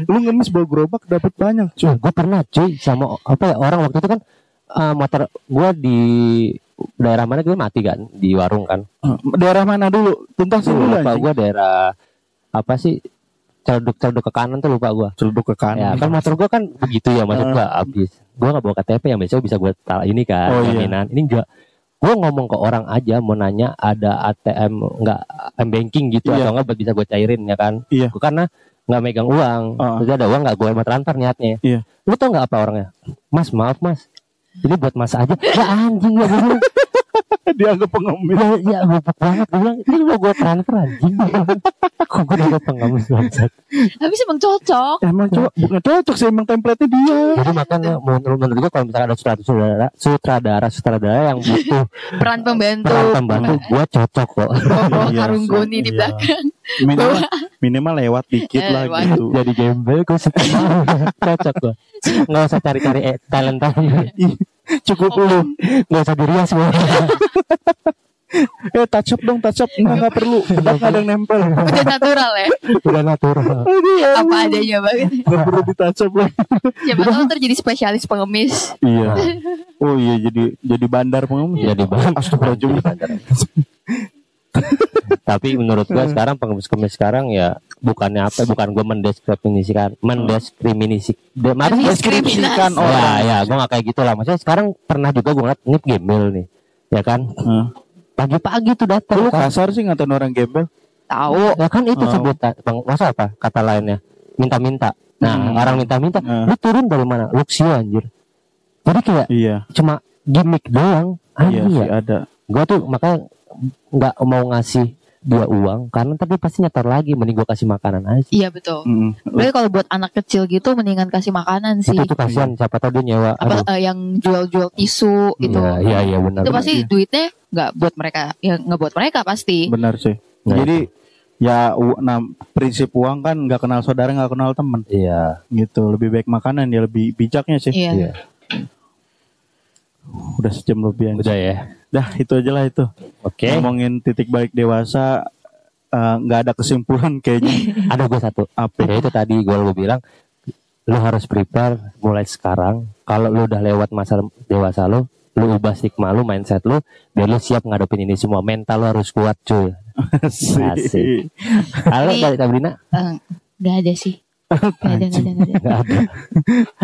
lu ngemis bawa gerobak dapat banyak cuy gue pernah cuy sama apa ya orang waktu itu kan eh, motor gue di daerah mana gue mati kan di warung kan. daerah mana dulu tuntas dulu lupa anjing gue daerah apa sih celduk celduk ke kanan tuh lupa gue. celduk ke Ya kanan kan motor gue kan begitu ya maksud gue habis. Gue nggak bawa KTP yang biasanya bisa gue taruh ini kan Oh, iya. Ini enggak. Gue ngomong ke orang aja mau nanya ada ATM nggak m banking gitu Iya. atau enggak bisa gue cairin ya kan. Iya. Gue karena nggak megang uang. Ah. Terus ada uang nggak gue mau transfer niatnya. Iya. Lu tau nggak apa orangnya? Mas maaf mas. Ini buat mas aja. Ya anjing ya. dianggap pengemis Ya, ya goblok banget. Gue bilang ini mau gue transfer anjing. Kok gue pengamis bangsat. Tapi sih emang cocok. emang cowok bukan cocok sih emang template dia Jadi makanya menurut menurut gue kalau misalkan ada sutradara sutradara sutradara yang butuh Peran pembantu. peran pembantu, gue cocok kok. Bawa Iya karung goni di iya. belakang. minimal minimal lewat dikit Eh, lah gitu Jadi gembel gue cocok gue. Nggak usah cari-cari eh, talent cukup lu Nggak usah dirias semua. eh touch up dong touch up nggak nggak perlu bedak nggak ada yang nempel Udah natural ya. Udah natural. Apa adanya banget. nggak perlu di touch up lah Siapa tahu ntar jadi spesialis pengemis. iya oh iya jadi jadi bandar pengemis Jadi banget. Astagfirullahaladzim. Tapi menurut gue sekarang pengemis-pengemis sekarang ya bukannya apa bukan gue mendiskriminasikan mendiskriminasi de- maaf, Deskripsikan Diskriminasi. ya orang ya gue gak kayak gitu lah maksudnya sekarang pernah juga gue ngeliat ini gembel nih ya kan Hah. pagi-pagi tuh datang lu kan. kasar sih ngatain orang gembel Tahu. ya kan itu Oh. sebutan bang masa apa kata lainnya minta-minta nah Hmm. orang minta-minta Hmm. lu turun dari mana Luxio anjir jadi kayak iya cuma gimmick doang iya anjing sih ya ada gue tuh makanya nggak mau ngasih dia uang karena tapi pasti nyetor lagi mending gue kasih makanan aja Iya betul. Mm. Tapi kalau buat anak kecil gitu mendingan kasih makanan sih. itu tuh kasihan siapa tahu dia nyewa Apa aduh eh, yang jual-jual tisu itu. iya iya iya benar Itu benar. pasti duitnya nggak buat mereka, ya nggak buat mereka pasti. Benar sih. Nah, Jadi ya nah, prinsip uang kan nggak kenal saudara nggak kenal teman iya gitu. Lebih baik makanan ya lebih bijaknya sih. Iya. iya Udah sejam lebih udah ya Dah itu aja lah itu. oke Ngomongin titik balik dewasa eh, nggak ada kesimpulan kayaknya. ada gue satu Apa? ya itu tadi gue lu bilang lu harus prepare mulai sekarang kalau lu udah lewat masa dewasa lu lu ubah stigma lu mindset lu biar lu siap ngadepin ini semua mental lu harus kuat cuy Asik. halo dari Sabrina Eh, Nggak ada sih. Nggak ada, nggak ada, nggak ada. Ada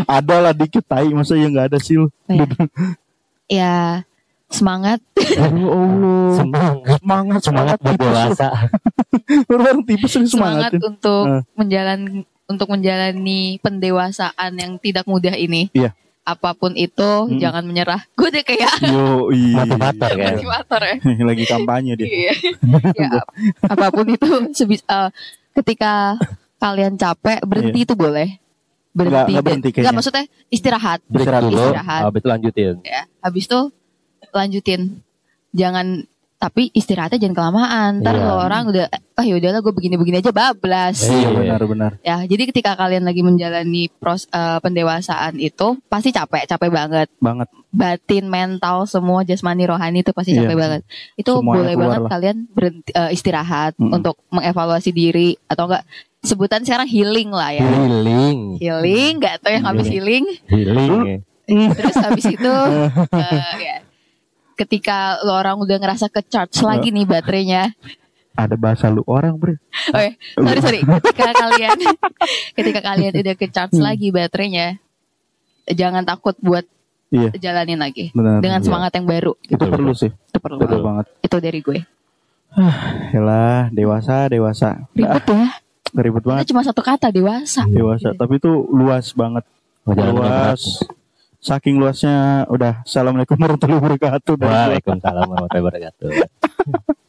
ada lah dikit tai masa ya nggak ada sih lu. Oh, ya. ya semangat. Ya Allah. semangat Semangat semangat buat dewasa Orang tipes semangat semangat. untuk Eh. menjalani untuk menjalani pendewasaan yang tidak mudah ini. Iya. Apa pun itu, Mm. jangan menyerah. Gue udah kayak Yo, iya. motivator kan motivator ya. Lagi kampanye dia. Iya. ya, ap- apa pun itu, sebis, eh, ketika kalian capek berhenti itu boleh. Berhenti. Nggak- nggak berhenti Nggak, kayaknya. maksudnya istirahat. break Istirahat dulu Istirahat. habis itu lanjutin Ya. Habis itu lanjutin. Jangan tapi istirahatnya jangan kelamaan. Ntar Iya. kalau orang udah ah ya udahlah gue begini-begini aja bablas. Iya Iya. benar-benar. Ya, jadi ketika kalian lagi menjalani pros eh, pendewasaan itu pasti capek, capek banget. Banget. Batin, mental, semua jasmani, rohani itu pasti capek banget. Itu Semuanya boleh banget lah. kalian berhenti, eh, istirahat Mm-mm. untuk mengevaluasi diri atau enggak sebutan sekarang healing lah ya. healing Healing, nggak tahu yang habis healing. healing Terus habis itu eh, ya, ketika lo orang udah ngerasa ke charge lagi nih baterainya. Ada bahasa lu orang, Bre. Oke, sorry sorry. Ketika kalian ketika kalian udah ke charge Hmm. lagi baterainya, jangan takut buat Iya. jalanin lagi Benar. dengan Iya. semangat yang baru. Itu perlu sih. Itu perlu. Betul banget. Itu dari gue. Yalah, dewasa, dewasa. Ribet ya. Ribet Itu banget cuma satu kata dewasa. dewasa, tapi itu luas banget. Luas. Saking luasnya udah Assalamualaikum warahmatullahi wabarakatuh. Waalaikumsalam warahmatullahi wabarakatuh